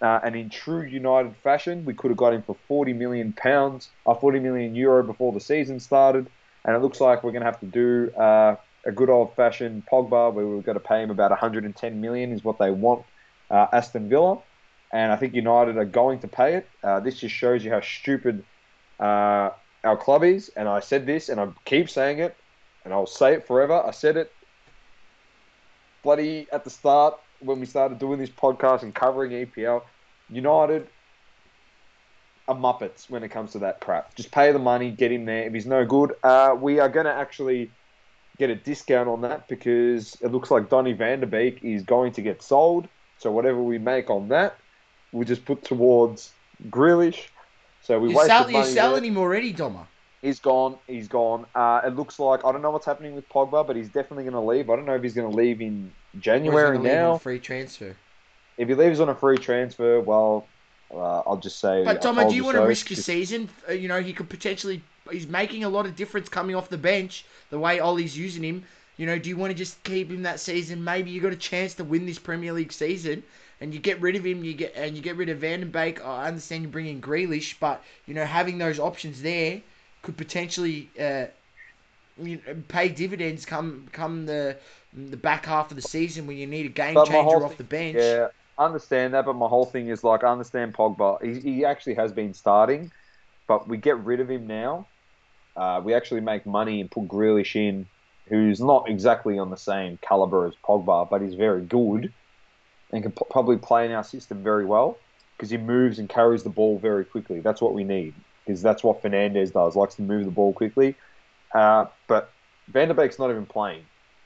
Uh, and in true United fashion, we could have got him for 40 million pounds, uh, 40 million euro before the season started. And it looks like we're going to have to do uh, a good old fashioned Pogba, where we've got to pay him about 110 million, is what they want uh, Aston Villa. And I think United are going to pay it. Uh, this just shows you how stupid uh, our club is. And I said this, and I keep saying it, and I'll say it forever. I said it bloody at the start when we started doing this podcast and covering EPL, United are muppets when it comes to that crap. Just pay the money, get him there. If he's no good, uh, we are going to actually get a discount on that because it looks like Donny Van de Beek is going to get sold. So whatever we make on that, we just put towards Grealish. So we You're, wasted sell, you're selling there. him already, Doma. He's gone. He's gone. Uh, it looks like I don't know what's happening with Pogba, but he's definitely going to leave. I don't know if he's going to leave in Or is he January leave on a now. free transfer. If he leaves on a free transfer, well, uh, I'll just say. But I do you want to risk your Just- season? Uh, you know, he could potentially. He's making a lot of difference coming off the bench. The way Ollie's using him. You know, do you want to just keep him that season? Maybe you got a chance to win this Premier League season, and you get rid of him. You get and you get rid of Van de Beek. I understand you bring in Grealish, but you know, having those options there could potentially uh, you know, pay dividends come come the the back half of the season when you need a game But changer off the bench. Yeah, I understand that, but my whole thing is like I understand Pogba. He, he actually has been starting, but we get rid of him now. Uh, we actually make money and put Grealish in, who's not exactly on the same caliber as Pogba, but he's very good and can p- probably play in our system very well because he moves and carries the ball very quickly. That's what we need because that's what Fernandes does, likes to move the ball quickly. Uh, but Van de Beek's not even playing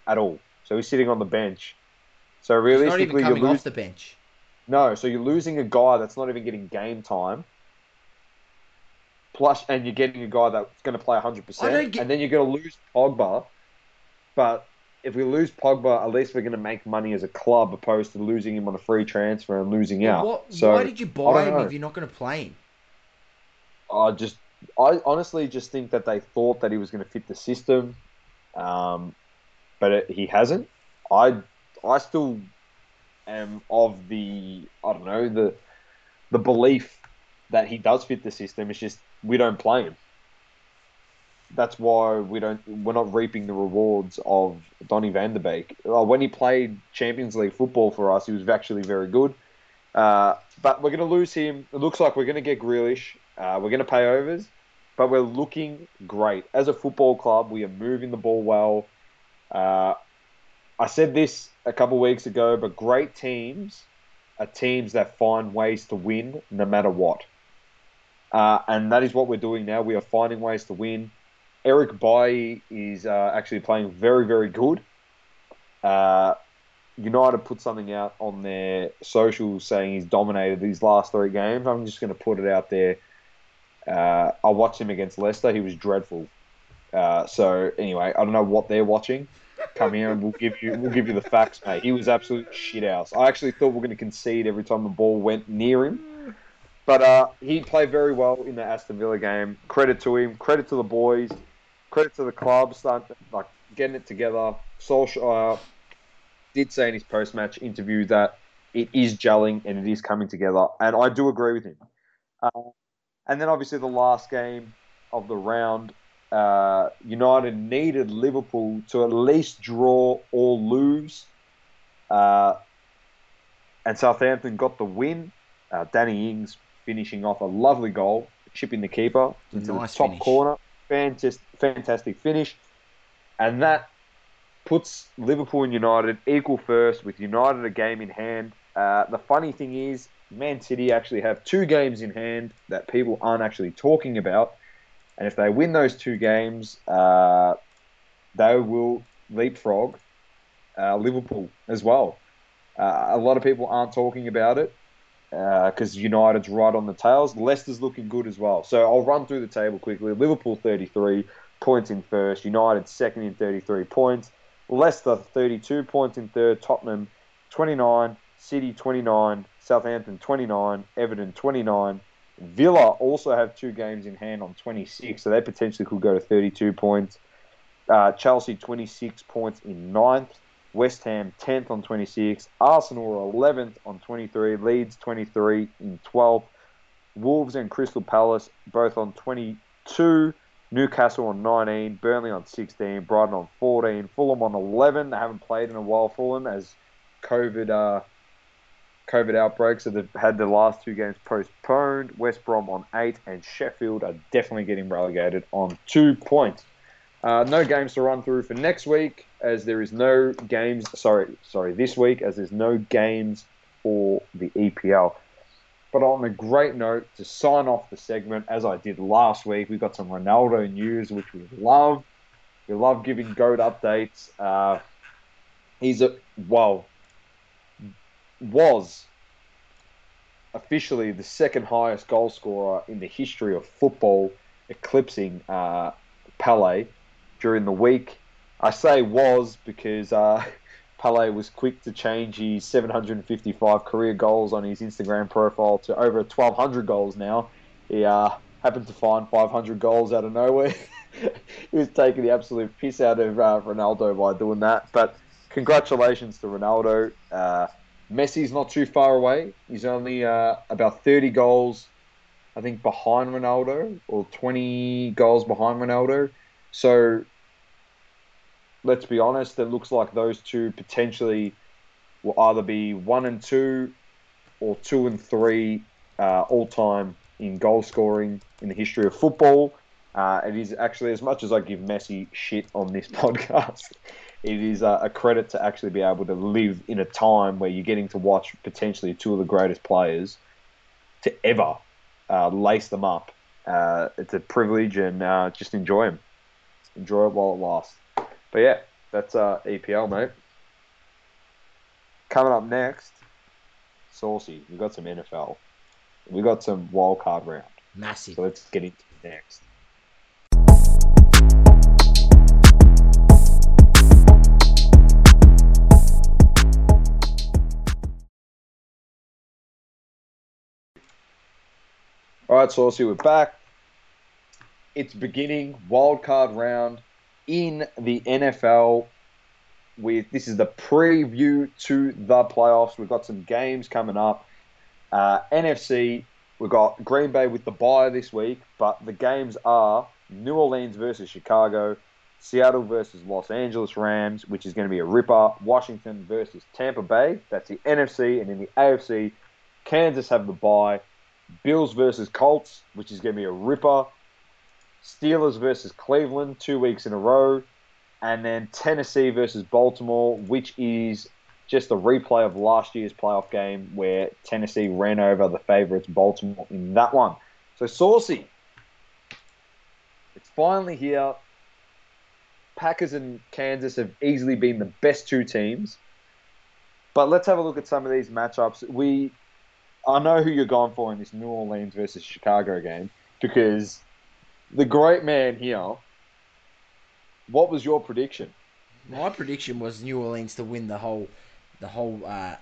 at all, so he's sitting on the bench. So realistically, even you coming lose off the bench. no, so you're losing a guy that's not even getting game time. Plus, and you're getting a guy that's going to play 100%. Get- And then you're going to lose Pogba. But if we lose Pogba, at least we're going to make money as a club opposed to losing him on a free transfer and losing out. What, so why did you buy him if you're not going to play him? I just, I honestly just think that they thought that he was going to fit the system, um, but it, he hasn't. I, I still am of the, I don't know, the, the belief that he does fit the system. It's just we don't play him. That's why we don't. We're not reaping the rewards of Donny Van de Beek. When he played Champions League football for us, he was actually very good. Uh, but we're going to lose him. It looks like we're going to get Grealish. Uh, we're going to pay overs, but we're looking great as a football club. We are moving the ball well. Uh, I said this a couple weeks ago, but great teams are teams that find ways to win no matter what. Uh, and that is what we're doing now. We are finding ways to win. Eric Bailly is uh, actually playing very, very good. Uh, United put something out on their socials saying he's dominated these last three games. I'm just going to put it out there. Uh, I watched him against Leicester. He was dreadful. Uh, so anyway, I don't know what they're watching. Come here and we'll give you we'll give you the facts, mate. He was absolute shit house. I actually thought we are going to concede every time the ball went near him. But uh, he played very well in the Aston Villa game. Credit to him. Credit to the boys. Credit to the club. Starting like getting it together. Solskjaer did say in his post-match interview that it is gelling and it is coming together, and I do agree with him. Uh, and then obviously the last game of the round, uh, United needed Liverpool to at least draw or lose, uh, and Southampton got the win. Uh, Danny Ings finishing off a lovely goal, chipping the keeper into Nice the top finish. corner. Fantastic, fantastic finish, and that puts Liverpool and United equal first with United a game in hand. Uh, the funny thing is, Man City actually have two games in hand that people aren't actually talking about, and if they win those two games, uh, they will leapfrog uh, Liverpool as well. Uh, a lot of people aren't talking about it because United's right on the tails. Leicester's looking good as well. So I'll run through the table quickly. Liverpool 33 points in first, United second in 33 points, Leicester 32 points in third, Tottenham 29, City 29, Southampton 29, Everton 29. Villa also have two games in hand on 26, so they potentially could go to 32 points. Uh, Chelsea 26 points in ninth. West Ham 10th on 26. Arsenal are 11th on 23. Leeds 23 in 12th. Wolves and Crystal Palace both on 22. Newcastle on 19. Burnley on 16. Brighton on 14. Fulham on 11. They haven't played in a while, Fulham, as COVID uh, COVID outbreaks. So they've had the last two games postponed. West Brom on 8. And Sheffield are definitely getting relegated on 2 points. Uh, no games to run through for next week, as there is no games. Sorry, sorry, this week, as there's no games for the EPL. But on a great note, to sign off the segment, as I did last week, we got some Ronaldo news, which we love. We love giving goat updates. Uh, he's a well, was officially the second highest goal scorer in the history of football, eclipsing uh, Pele during the week. I say was because uh, Pele was quick to change his 755 career goals on his Instagram profile to over 1,200 goals now. He uh, happened to find 500 goals out of nowhere. he was taking the absolute piss out of uh, Ronaldo by doing that. But congratulations to Ronaldo. Messi's not too far away. He's only uh, about 30 goals, I think, behind Ronaldo, or 20 goals behind Ronaldo. So let's be honest, it looks like those two potentially will either be one and two or two and three uh, all time in goal scoring in the history of football. Uh, it is actually, as much as I give Messi shit on this podcast, it is uh, a credit to actually be able to live in a time where you're getting to watch potentially two of the greatest players to ever uh, lace them up. Uh, it's a privilege and uh, just enjoy them. Enjoy it while it lasts. But yeah, that's uh, EPL, mate. Coming up next, Saucy. We got some NFL. We got some wild card round. Massive. So let's get into next. All right, Saucy, we're back. It's beginning wild card round in the NFL. With this is the preview to the playoffs. We've got some games coming up. Uh, NFC, we've got Green Bay with the bye this week, but the games are New Orleans versus Chicago, Seattle versus Los Angeles Rams, which is going to be a ripper, Washington versus Tampa Bay. That's the NFC, and in the AFC, Kansas have the bye, Bills versus Colts, which is going to be a ripper, Steelers versus Cleveland, two weeks in a row, and then Tennessee versus Baltimore, which is just a replay of last year's playoff game where Tennessee ran over the favourites Baltimore in that one. So Saucy, it's finally here. Packers and Kansas have easily been the best two teams. But let's have a look at some of these matchups. We, I know who you're going for in this New Orleans versus Chicago game because the great man here. What was your prediction? My prediction was New Orleans to win the whole, the whole, uh,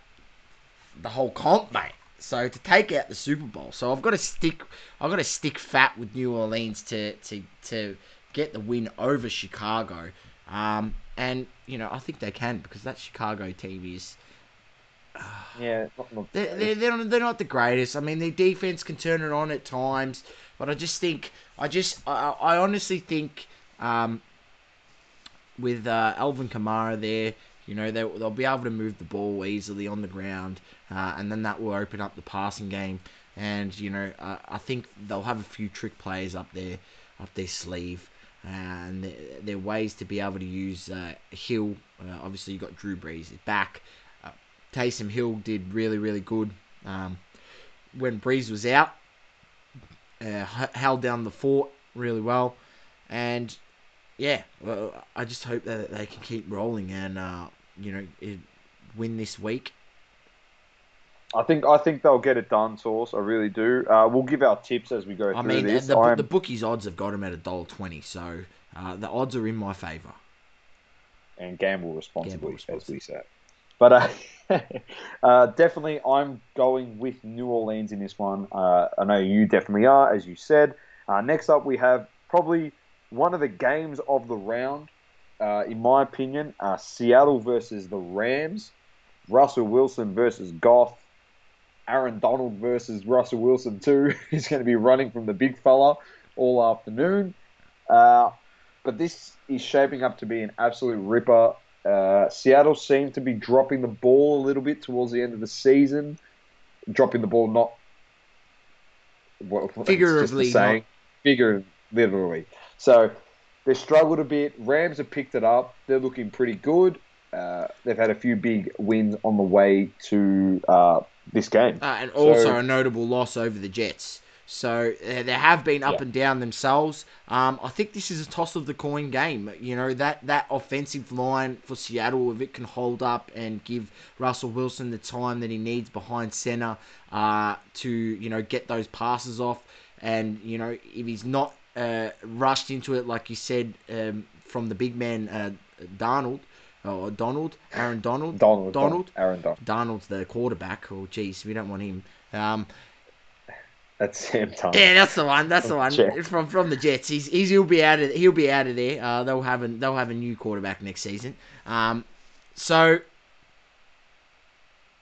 the whole comp, mate. So to take out the Super Bowl, so I've got to stick, I've got to stick fat with New Orleans to to to get the win over Chicago. Um, and you know I think they can because that Chicago team is Yeah, not, not they're, they're, they're, not, they're not the greatest. I mean, their defense can turn it on at times, but I just think, I just, I, I honestly think, um, with uh, Alvin Kamara there, you know, they, they'll be able to move the ball easily on the ground, uh, and then that will open up the passing game. And you know, uh, I think they'll have a few trick plays up there, up their sleeve, and there, there are ways to be able to use uh, Hill. Uh, obviously, you've got Drew Brees back. Taysom Hill did really, really good um, when Brees was out. Uh, held down the fort really well, and yeah, well, I just hope that they can keep rolling and uh, you know it, win this week. I think I think they'll get it done, Source. I really do. Uh, we'll give our tips as we go I through mean, this. the, the bookies odds have got him at a dollar twenty, so uh, the odds are in my favour. and gamble responsibly, Gamble as we say. But uh, uh, definitely, I'm going with New Orleans in this one. Uh, I know you definitely are, as you said. Uh, next up, we have probably one of the games of the round, uh, in my opinion. Uh, Seattle versus the Rams. Russell Wilson versus Goff. Aaron Donald versus Russell Wilson too. He's going to be running from the big fella all afternoon. But this is shaping up to be an absolute ripper. Uh, Seattle seemed to be dropping the ball a little bit towards the end of the season. Dropping the ball, not what, it's just the Figuratively, saying, figuratively, literally. So they struggled a bit. Rams have picked it up. They're looking pretty good. Uh, they've had a few big wins on the way to uh, this game. Uh, and also So- a notable loss over the Jets. So uh, they have been up Yeah. and down themselves. Um, I think this is a toss of the coin game. You know that that offensive line for Seattle, if it can hold up and give Russell Wilson the time that he needs behind center uh, to you know get those passes off, and you know if he's not uh, rushed into it like you said um, from the big man uh, Darnold or Donald, Aaron Donald, Donald, Donald. Aaron Donald. Donald's the quarterback. Oh, geez, we don't want him. Um, That's Sam Tunn. yeah, that's the one. That's the one Jets. from from the Jets. He's, he's he'll be out of he'll be out of there. Uh, they'll have a they'll have a new quarterback next season. Um, so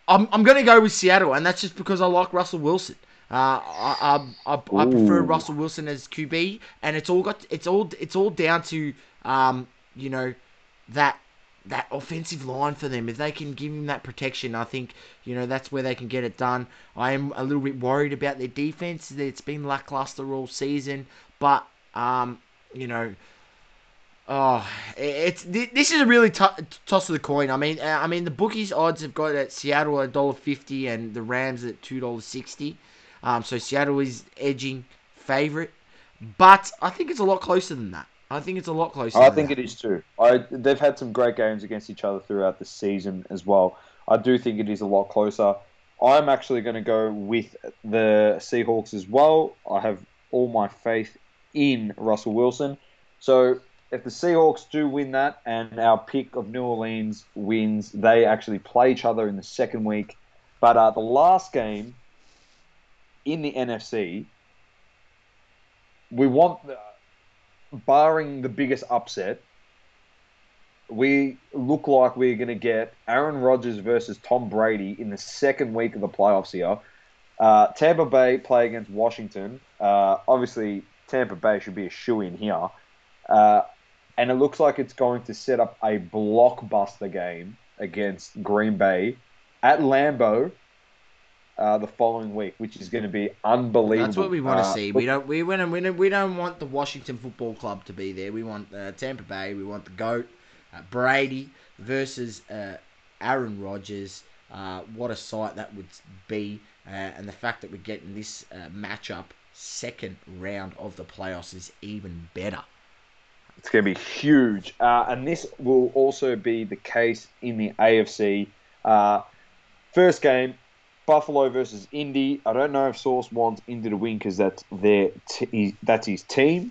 I'm I'm gonna go with Seattle, and that's just because I like Russell Wilson. Uh, I, I, I, I prefer Russell Wilson as QB, and it's all got it's all it's all down to um, you know that that offensive line for them. If they can give him that protection, I think you know that's where they can get it done. I am a little bit worried about their defense. It's been lackluster all season, but um, you know. Oh, it's this is a really t- toss of the coin. I mean, uh, I mean the bookies odds have got at Seattle at dollar fifty and the Rams at two dollars sixty. Um, so Seattle is edging favorite, but I think it's a lot closer than that. I think it's a lot closer. I think that. it is too. I they've had some great games against each other throughout the season as well. I do think it is a lot closer. I'm actually going to go with the Seahawks as well. I have all my faith in Russell Wilson. So if the Seahawks do win that and our pick of New Orleans wins, they actually play each other in the second week. But uh, the last game in the NFC, we want, barring the biggest upset, we look like we're going to get Aaron Rodgers versus Tom Brady in the second week of the playoffs here. Uh, Tampa Bay play against Washington. Uh, obviously, Tampa Bay should be a shoe in here. Uh, and it looks like it's going to set up a blockbuster game against Green Bay at Lambeau uh, the following week, which is going to be unbelievable. That's what we want to Uh, see. We don't. We want. We don't. We don't want the Washington Football Club to be there. We want uh, Tampa Bay. We want the goat, uh, Brady versus uh, Aaron Rodgers. Uh, what a sight that would be, uh, and the fact that we're getting this uh, matchup second round of the playoffs is even better. It's going to be huge. Uh, and this will also be the case in the AFC. Uh, first game, Buffalo versus Indy. I don't know if Sauce wants Indy to win because that's their t- that's his team.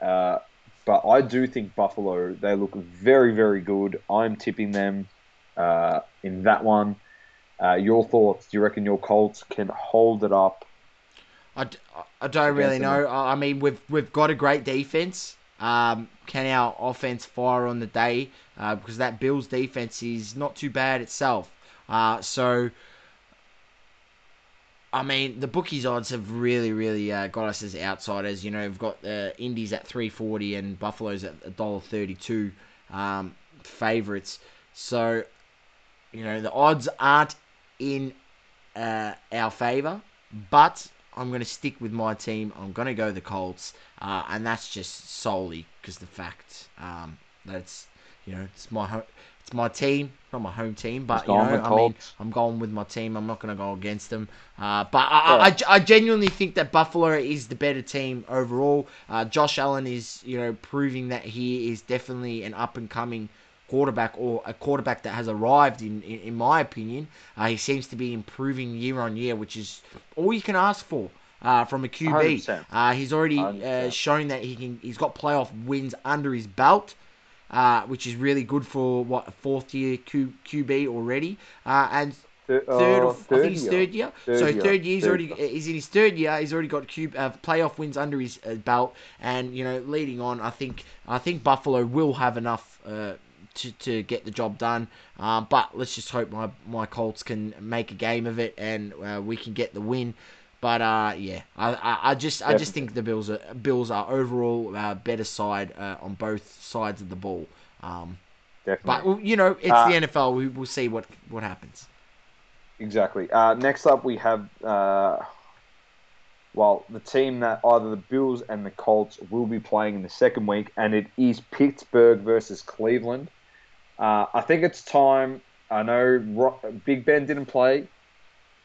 Uh, but I do think Buffalo. They look very very good. I'm tipping them uh, in that one. Uh, your thoughts? Do you reckon your Colts can hold it up? I, d- I don't really know. them. I I mean, we've we've got a great defense. Um, can our offense fire on the day? Uh, because that Bills defense is not too bad itself. Uh, so, I mean, the bookies odds have really, really uh, got us as outsiders. You know, we've got uh, Indies at three forty and Buffalo's at a dollar thirty two um, favorites. So, you know, the odds aren't in uh, our favor, but I'm going to stick with my team. I'm going to go the Colts, uh, and that's just solely because the fact um, that it's you know it's my ho- it's my team, not my home team, but you know I mean I'm going with my team. I'm not going to go against them. Uh, but I, I, I, I genuinely think that Buffalo is the better team overall. Uh, Josh Allen is you know proving that he is definitely an up and coming quarterback or a quarterback that has arrived in in, in my opinion. Uh, he seems to be improving year on year, which is all you can ask for. Uh, from a QB, uh, he's already uh, shown that he can. He's got playoff wins under his belt, uh, which is really good for what fourth year Q, QB already. Uh, and Th- third, uh, or, I think he's third year. Third so year. third year, he's Third already year. he's in his third year. He's already got cube uh, playoff wins under his uh, belt, and you know, leading on, I think I think Buffalo will have enough. Uh, to, to get the job done, um, but let's just hope my, my Colts can make a game of it and uh, we can get the win. But uh, yeah, I, I, I just I just think the Bills are Bills are overall uh, better side uh, on both sides of the ball. Um, but Definitely. well, you know, it's Uh, the NFL. We, we'll see what what happens. Exactly. Uh, next up, we have uh, well the team that either the Bills and the Colts will be playing in the second week, and it is Pittsburgh versus Cleveland. Uh, I think it's time. I know Ro- Big Ben didn't play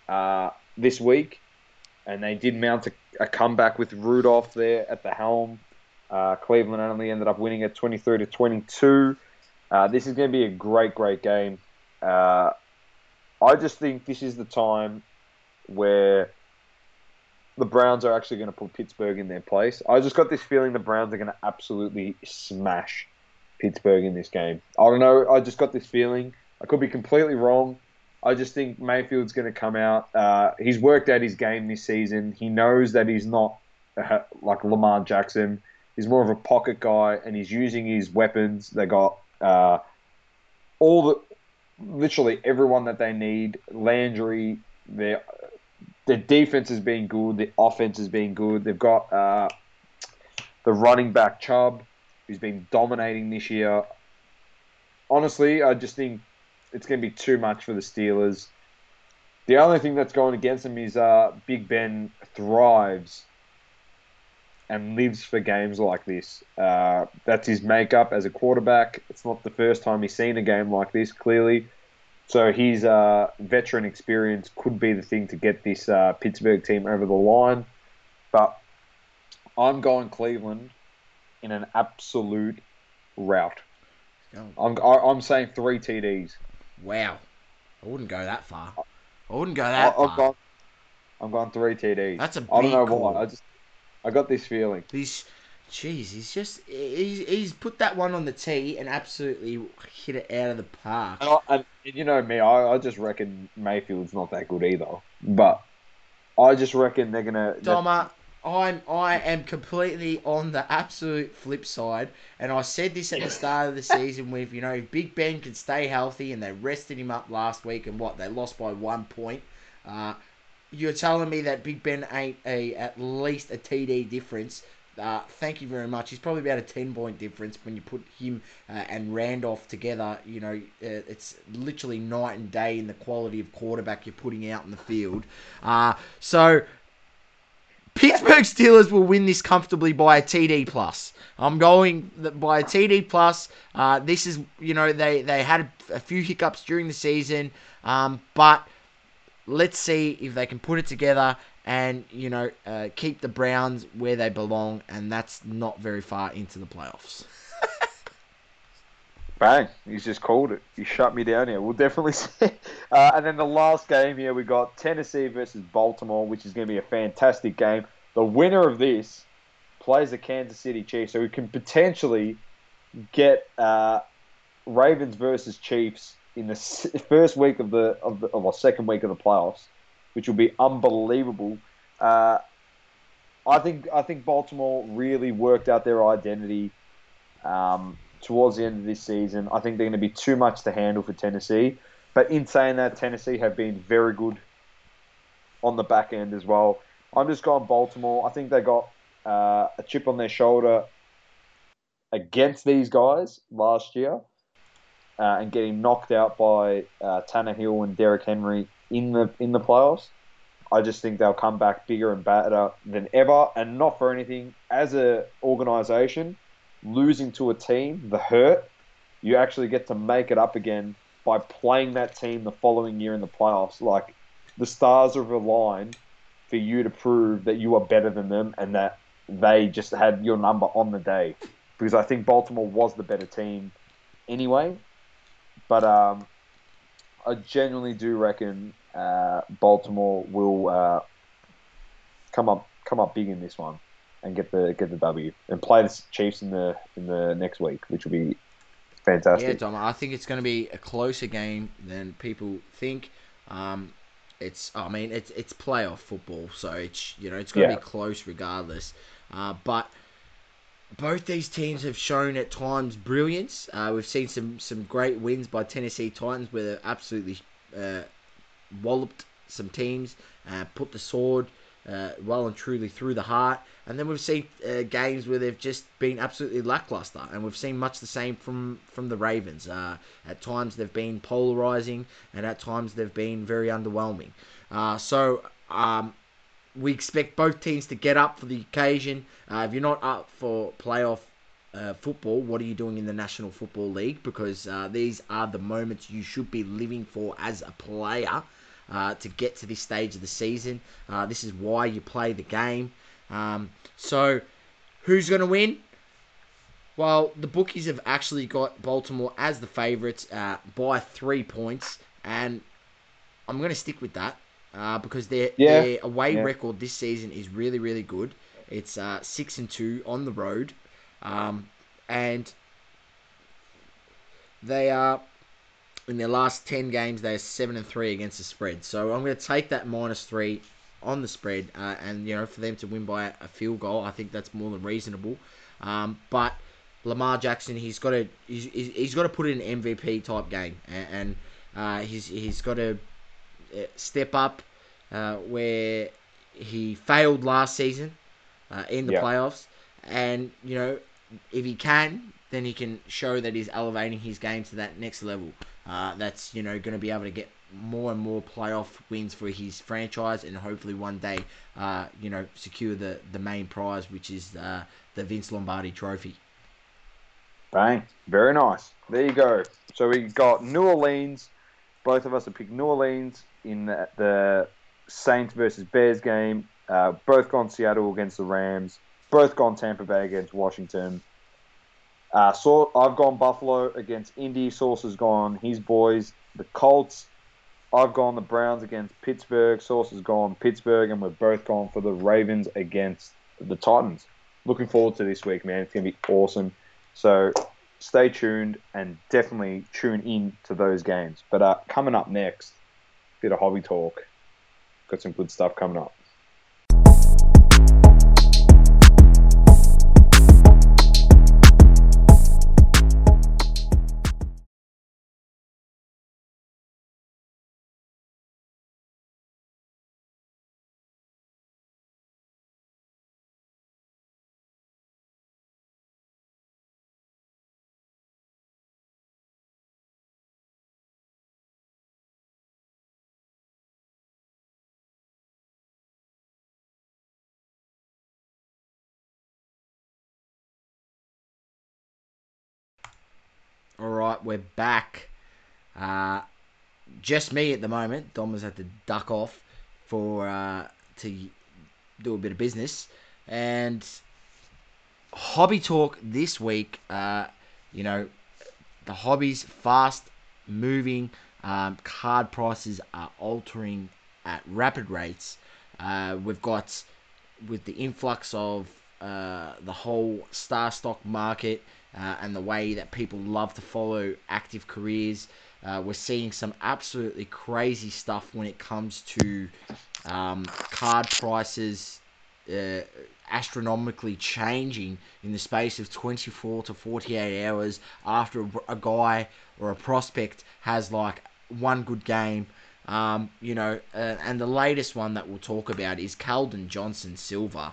uh, this week, and they did mount a, a comeback with Rudolph there at the helm. Uh, Cleveland only ended up winning at 23 to 22. Uh, this is going to be a great, great game. Uh, I just think this is the time where the Browns are actually going to put Pittsburgh in their place. I just got this feeling the Browns are going to absolutely smash Pittsburgh in this game. I don't know. I just got this feeling. I could be completely wrong. I just think Mayfield's going to come out. Uh, he's worked out his game this season. He knows that he's not uh, like Lamar Jackson. He's more of a pocket guy, and he's using his weapons. They got uh, all the literally everyone that they need. Landry, their their defense has been good. The offense has been good. They've got uh, the running back Chubb, who's been dominating this year. Honestly, I just think it's going to be too much for the Steelers. The only thing that's going against them is uh, Big Ben thrives and lives for games like this. Uh, that's his makeup as a quarterback. It's not the first time he's seen a game like this, clearly. So his uh, veteran experience could be the thing to get this uh, Pittsburgh team over the line. But I'm going Cleveland in an absolute rout. I'm, I'm saying three TDs. Wow, I wouldn't go that far. I wouldn't go I, that I'm, far. going, I'm going three TDs. That's a I don't know call. why. I just I got this feeling. He's, jeez, he's just he's, he's put that one on the tee and absolutely hit it out of the park. And, I, and you know me, I, I just reckon Mayfield's not that good either. But I just reckon they're gonna. Doma, uh, I'm I am completely on the absolute flip side, and I said this at the start of the season with you know Big Ben can stay healthy and they rested him up last week and what they lost by one point. Uh, you're telling me that Big Ben ain't a at least a TD difference. Uh, thank you very much. He's probably about a ten point difference when you put him uh, and Randolph together. You know, uh, it's literally night and day in the quality of quarterback you're putting out in the field. Uh, so Pittsburgh Steelers will win this comfortably by a TD plus. I'm going by a TD plus. Uh, this is, you know, they they had a, few hiccups during the season, um, but let's see if they can put it together and you know uh, keep the Browns where they belong, and that's not very far into the playoffs. Bang! He's just called it. He shut me down here. We'll definitely see. Uh, and then the last game here, we got Tennessee versus Baltimore, which is going to be a fantastic game. The winner of this plays the Kansas City Chiefs, so we can potentially get uh, Ravens versus Chiefs in the first week of the of the second week of the playoffs, which will be unbelievable. Uh, I think I think Baltimore really worked out their identity. Um, towards the end of this season. I think they're going to be too much to handle for Tennessee. But in saying that, Tennessee have been very good on the back end as well. I'm just going Baltimore. I think they got uh, a chip on their shoulder against these guys last year uh, and getting knocked out by uh, Tannehill and Derrick Henry in the in the playoffs. I just think they'll come back bigger and better than ever, and not for anything. As a organization, losing to a team, the hurt, you actually get to make it up again by playing that team the following year in the playoffs. Like the stars have aligned for you to prove that you are better than them and that they just had your number on the day. Because I think Baltimore was the better team anyway. But um, I genuinely do reckon uh, Baltimore will uh, come up come up big in this one and get the get the W and play the Chiefs in the in the next week, which will be fantastic. Yeah, Dom, I think it's going to be a closer game than people think. Um, it's, I mean, it's it's playoff football, so it's you know it's going to Yeah. be close regardless. Uh, but both these teams have shown at times brilliance. Uh, we've seen some some great wins by Tennessee Titans where they've absolutely uh, walloped some teams, uh, put the sword uh, well and truly through the heart. And then we've seen uh, games where they've just been absolutely lackluster, and we've seen much the same from from the Ravens. Uh, at times they've been polarizing, and at times they've been very underwhelming. Uh, so um, we expect both teams to get up for the occasion. Uh, if you're not up for playoff uh, football, what are you doing in the National Football League? Because uh, these are the moments you should be living for as a player uh, to get to this stage of the season. Uh, this is why you play the game. Um, so, who's going to win? Well, the bookies have actually got Baltimore as the favourites uh, by three points, and I'm going to stick with that uh, because their Yeah, their away yeah. record this season is really really good. It's uh, six and two on the road, um, and they are in their last ten games they are seven and three against the spread. So I'm going to take that minus three on the spread, uh, and you know for them to win by a field goal, I think that's more than reasonable. Um, but Lamar Jackson, he's got to he's, he's got to put in an MVP type game, and, and uh, he's he's got to uh, step up uh, where he failed last season uh, in the Yeah. playoffs, and you know if he can, then he can show that he's elevating his game to that next level. Uh, that's you know going to be able to get more and more playoff wins for his franchise, and hopefully one day, uh, you know, secure the the main prize, which is uh, the Vince Lombardi Trophy. Bang. Very nice. There you go. So we got New Orleans. Both of us have picked New Orleans in the, the Saints versus Bears game. Uh, both gone Seattle against the Rams. Both gone Tampa Bay against Washington. Uh, so I've gone Buffalo against Indy. Sauce has gone his boys, the Colts. I've gone the Browns against Pittsburgh. Sauce has gone Pittsburgh, and we've both gone for the Ravens against the Titans. Looking forward to this week, man. It's gonna be awesome. So stay tuned and definitely tune in to those games. But uh, coming up next, bit of hobby talk. Got some good stuff coming up. We're back. Uh, just me at the moment. Dom has had to duck off for uh, to do a bit of business, and hobby talk this week. Uh, you know, the hobbies fast moving. Um, card prices are altering at rapid rates. Uh, we've got with the influx of uh, the whole star stock market uh, and the way that people love to follow active careers. Uh, we're seeing some absolutely crazy stuff when it comes to um, card prices uh, astronomically changing in the space of 24 to 48 hours after a, guy or a prospect has like one good game. Um, you know, uh, and the latest one that we'll talk about is Keldon Johnson Silver.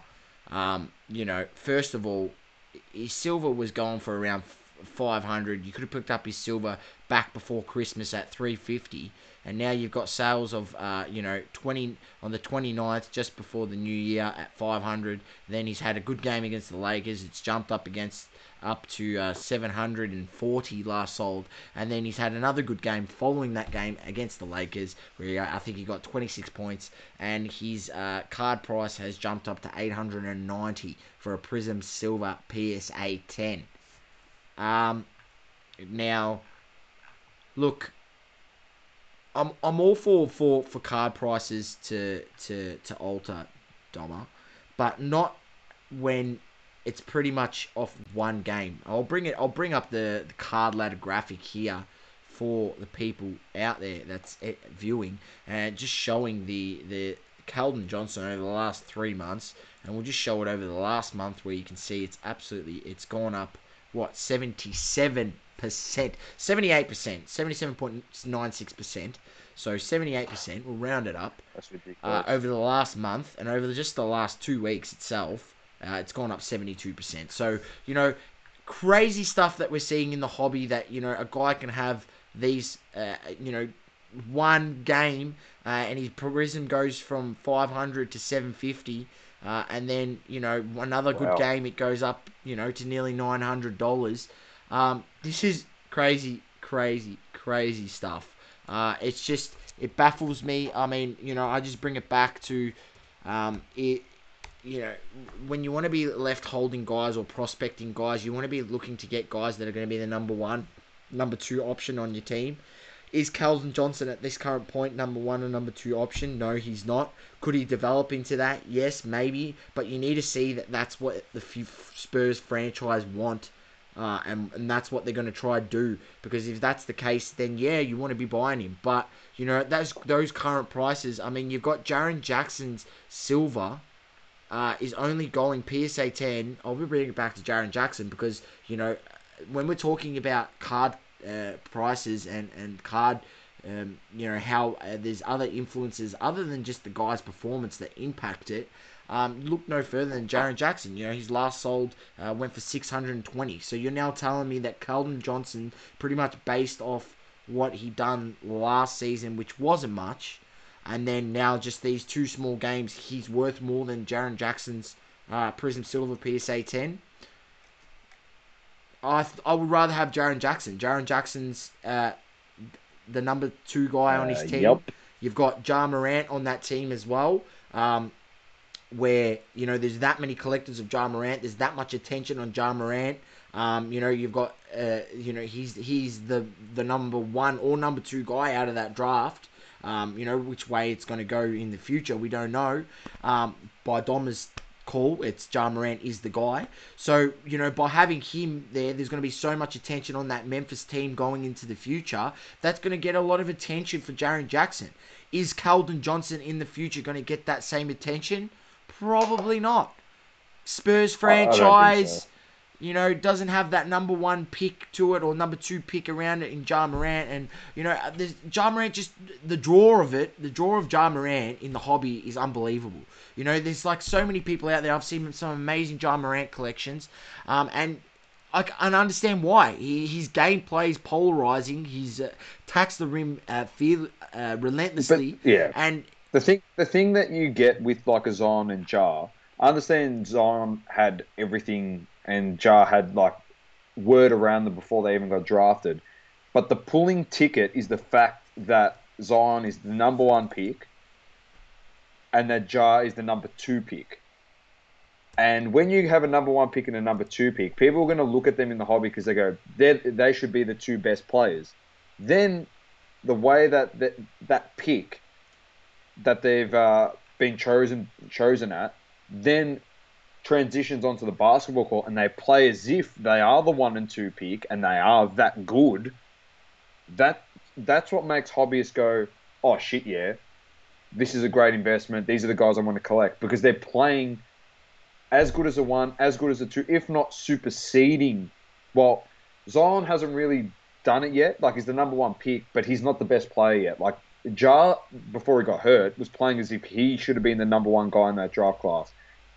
Um, you know, first of all, his silver was going for around 500. You could have picked up his silver back before Christmas at 350, and now you've got sales of uh, you know 20 on the 29th, just before the new year at 500. Then he's had a good game against the Lakers. It's jumped up against up to uh, 740 last sold, and then he's had another good game following that game against the Lakers, where I think he got 26 points, and his uh, card price has jumped up to 890 for a Prism Silver PSA 10. Um, now, look, I'm I'm all for for, for card prices to to to alter, Doma, but not when it's pretty much off one game. I'll bring it. I'll bring up the, the card ladder graphic here for the people out there that's eh, viewing and just showing the the Keldon Johnson over the last three months, and we'll just show it over the last month where you can see it's absolutely it's gone up what seventy seven percent, seventy eight percent, seventy seven point nine six percent. So seventy eight percent. We'll round it up That's ridiculous. uh, over the last month and over just the last two weeks itself, uh, it's gone up 72%. So, you know, crazy stuff that we're seeing in the hobby that, you know, a guy can have these, uh, you know, one game uh, and his prism goes from 500 to 750. Uh, and then, you know, another good Wow. game, it goes up, you know, to nearly $900. Um, this is crazy, crazy, crazy stuff. Uh, it's just, it baffles me. I mean, you know, I just bring it back to um, it. You know, when you want to be left holding guys or prospecting guys, you want to be looking to get guys that are going to be the number one, number two option on your team. Is Calvin Johnson at this current point number one or number two option? No, he's not. Could he develop into that? Yes, maybe. But you need to see that that's what the Spurs franchise want uh, and, and that's what they're going to try to do. Because if that's the case, then yeah, you want to be buying him. But you know, those those current prices. I mean, you've got Jaren Jackson's silver uh, is only going PSA 10. I'll be bringing it back to Jaren Jackson because you know when we're talking about card uh, prices and and card. Um, you know how uh, there's other influences other than just the guy's performance that impact it. Um, look no further than Jaren Jackson. You know, his last sold uh, went for 620. So you're now telling me that Keldon Johnson, pretty much based off what he done last season, which wasn't much, and then now just these two small games, he's worth more than Jaren Jackson's uh, Prism Silver PSA 10. I th- I would rather have Jaren Jackson. Jaren Jackson's uh, the number two guy on his Uh, team. yep. You've got Ja Morant on that team as well. Um, where you know there's that many collectors of Ja Morant, there's that much attention on Ja Morant. Um, you know you've got uh, you know he's he's the the number one or number two guy out of that draft. Um, you know which way it's going to go in the future, we don't know. Um, by Dom's call, it's Ja Morant is the guy. So you know by having him there, there's going to be so much attention on that Memphis team going into the future. That's going to get a lot of attention for Jaren Jackson. Is Keldon Johnson in the future going to get that same attention? Probably not. Spurs franchise. You know, doesn't have that number one pick to it or number two pick around it in Ja Morant. And, you know, there's, Ja Morant just, the draw of it, the draw of Ja Morant in the hobby is unbelievable. You know, there's like so many people out there. I've seen some amazing Ja Morant collections. Um, and I c- and I understand why. He, his gameplay is polarizing. He's uh, attacks the rim uh, fear, uh, relentlessly. But, yeah. And The thing, the thing that you get with like a Zion and Ja, I understand Zion had everything and Ja had like word around them before they even got drafted. But the pulling ticket is the fact that Zion is the number one pick and that Ja is the number two pick. And when you have a number one pick and a number two pick, people are going to look at them in the hobby because they go, they should be the two best players. Then the way that that, that pick that they've uh, been chosen chosen at, then transitions onto the basketball court and they play as if they are the one and two pick and they are that good. That that's what makes hobbyists go, oh shit, yeah, this is a great investment. These are the guys I want to collect because they're playing as good as a one, as good as a two, if not superseding. Well, Zion hasn't really done it yet. Like he's the number one pick, but he's not the best player yet. Like Ja, before he got hurt, was playing as if he should have been the number one guy in that draft class,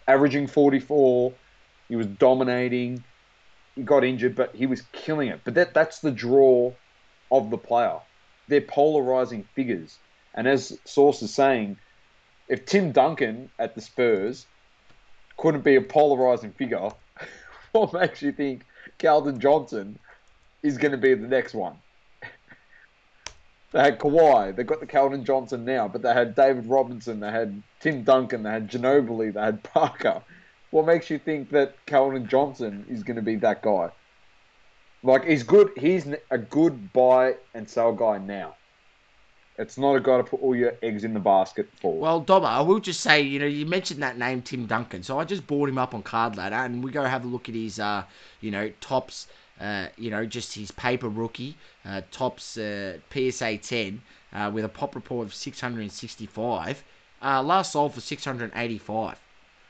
averaging 44. He was dominating. He got injured, but he was killing it. But that that's the draw of the player. They're polarizing figures. And as Source is saying, if Tim Duncan at the Spurs couldn't be a polarizing figure, what makes you think Calvin Johnson is going to be the next one? They had Kawhi, they got the Calvin Johnson now, but they had David Robinson, they had Tim Duncan, they had Ginobili, they had Parker. What makes you think that Calvin Johnson is going to be that guy? Like he's good. He's a good buy and sell guy now. It's not a guy to put all your eggs in the basket for. Well, Dobber, I will just say, you know, you mentioned that name, Tim Duncan. So I just bought him up on Card Ladder, and we go have a look at his, uh, you know, Topps. Uh, you know, just his paper rookie, uh, Topps uh, PSA 10 uh, with a pop report of 665. Uh, last sold for 685.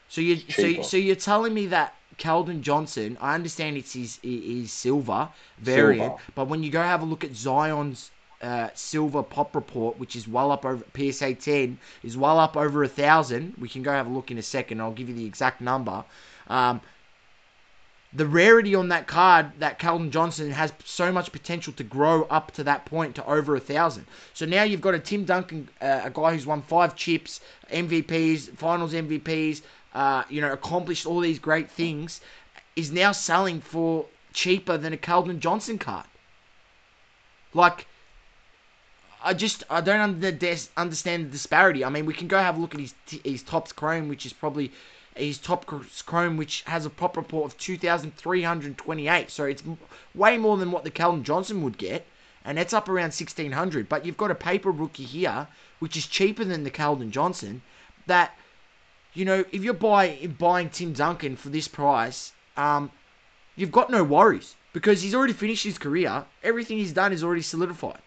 So you so, so you're telling me that Keldon Johnson, I understand it's his, his silver variant, Silver. but when you go have a look at Zion's uh, silver pop report, which is well up over PSA 10, is well up over a thousand. We can go have a look in a second. I'll give you the exact number. Um, the rarity on that card that Calvin Johnson has so much potential to grow up to that point to over a thousand. So now you've got a Tim Duncan, uh, a guy who's won five chips, MVPs, Finals MVPs, uh, you know, accomplished all these great things, is now selling for cheaper than a Calvin Johnson card. Like, I just I don't under, understand the disparity. I mean, we can go have a look at his his Topps Chrome, which is probably his top chrome, which has a pop report of two thousand three hundred twenty eight. So it's way more than what the Calvin Johnson would get, and that's up around sixteen hundred. But you've got a paper rookie here, which is cheaper than the Calvin Johnson. That you know, if you're buy, buying Tim Duncan for this price, um, you've got no worries because he's already finished his career. Everything he's done is already solidified.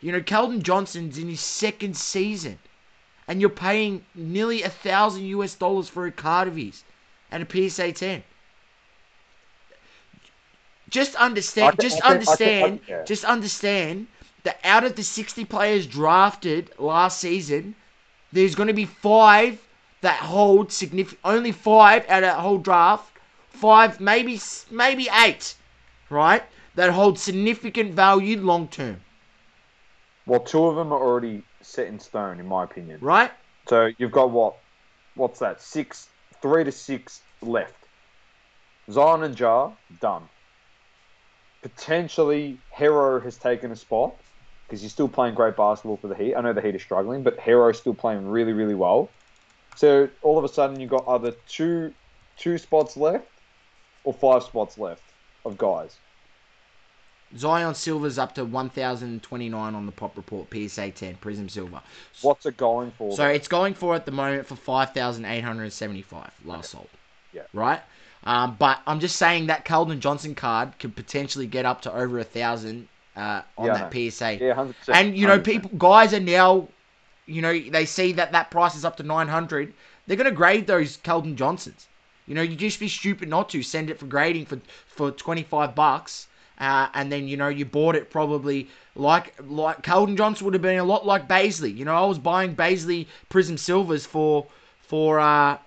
You know, Calvin Johnson's in his second season, and you're paying nearly a thousand US dollars for a card of his and a PSA 10. Just understand, can- just can- I can- understand, yeah. just understand that out of the 60 players drafted last season, there's going to be five that hold significant. Only five out of that whole draft, five, maybe maybe eight, right? That hold significant value long term, well, two of them are already set in stone, in my opinion. right? So you've got what? What's that? Six, three to six left. Zion and Ja done. Potentially, Herro has taken a spot because he's still playing great basketball for the Heat. I know the Heat are struggling, but Herro's still playing really, really well. So all of a sudden, you've got either two, two spots left, or five spots left of guys. Zion Silver's up to 1,029 on the pop report, PSA 10, Prism Silver. What's it going for? So it's going for at the moment for 5,875 last sold. Yeah. Right? Um, but I'm just saying that Keldon Johnson card could potentially get up to over a thousand uh, on Yeah, that. PSA. yeah, hundred percent. And you know, people, guys are now, you know, they see that that price is up to 900. They're gonna grade those Keldon Johnsons. You know, you just be stupid not to send it for grading for for 25 bucks. Uh, and then you know you bought it probably like like Keldon Johnson would have been a lot like Bazley. You know, I was buying Bazley Prism Silvers for for uh,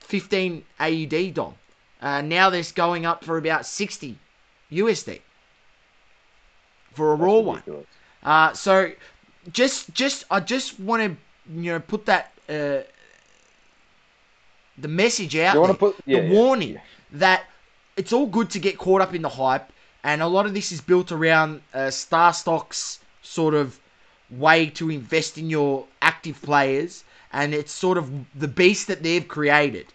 15 AUD dom. Uh, now they're going up for about 60 USD for a raw one. Uh, so just just I just want to you know put that uh, the message out there, put- yeah, the yeah, warning yeah. that it's all good to get caught up in the hype, and a lot of this is built around uh, Star Stock's sort of way to invest in your active players, and it's sort of the beast that they've created.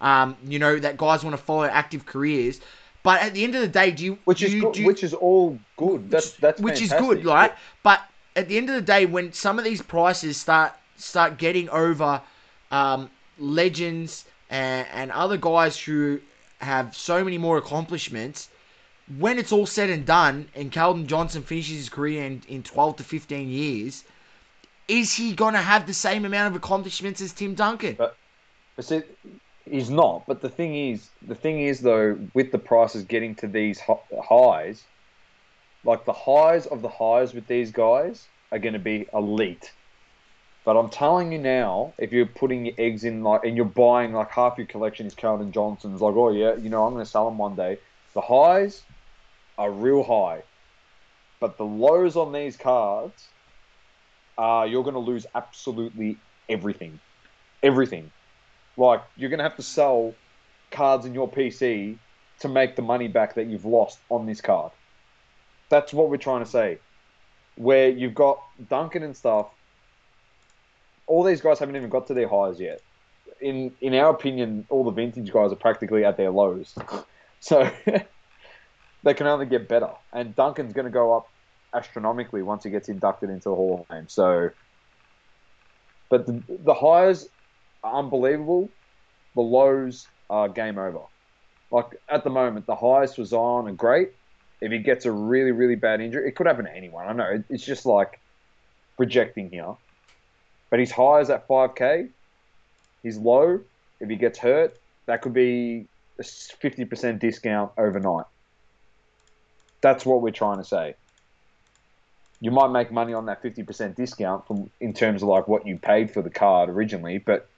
Um, you know that guys want to follow active careers, but at the end of the day, do you Which do is you, good, you- which is all good. That's that's which is good, right? But at the end of the day, when some of these prices start start getting over um, legends and, and other guys who have so many more accomplishments, when it's all said and done, and Calvin Johnson finishes his career in, in 12 to 15 years, is he going to have the same amount of accomplishments as Tim Duncan? But- But see, he's not. But the thing is, the thing is though, with the prices getting to these highs, like the highs of the highs with these guys are going to be elite. But I'm telling you now, if you're putting your eggs in like, and you're buying like half your collection is Calvin Johnson's, like, oh yeah, you know, I'm going to sell them one day. The highs are real high, but the lows on these cards are you're going to lose absolutely everything, everything. Like you're going to have to sell cards in your PC to make the money back that you've lost on this card. That's what we're trying to say. Where you've got Duncan and stuff, all these guys haven't even got to their highs yet. In in our opinion, all the vintage guys are practically at their lows. So they can only get better. And Duncan's going to go up astronomically once he gets inducted into the Hall of Fame. So, but the, the highs are unbelievable. The lows are game over. Like at the moment, the highs for Zion are great. If he gets a really, really bad injury, it could happen to anyone. I know it's just like projecting here. But his high is at 5k. He's low, if he gets hurt, that could be a 50% discount overnight. That's what we're trying to say. You might make money on that 50% discount from in terms of like what you paid for the card originally, but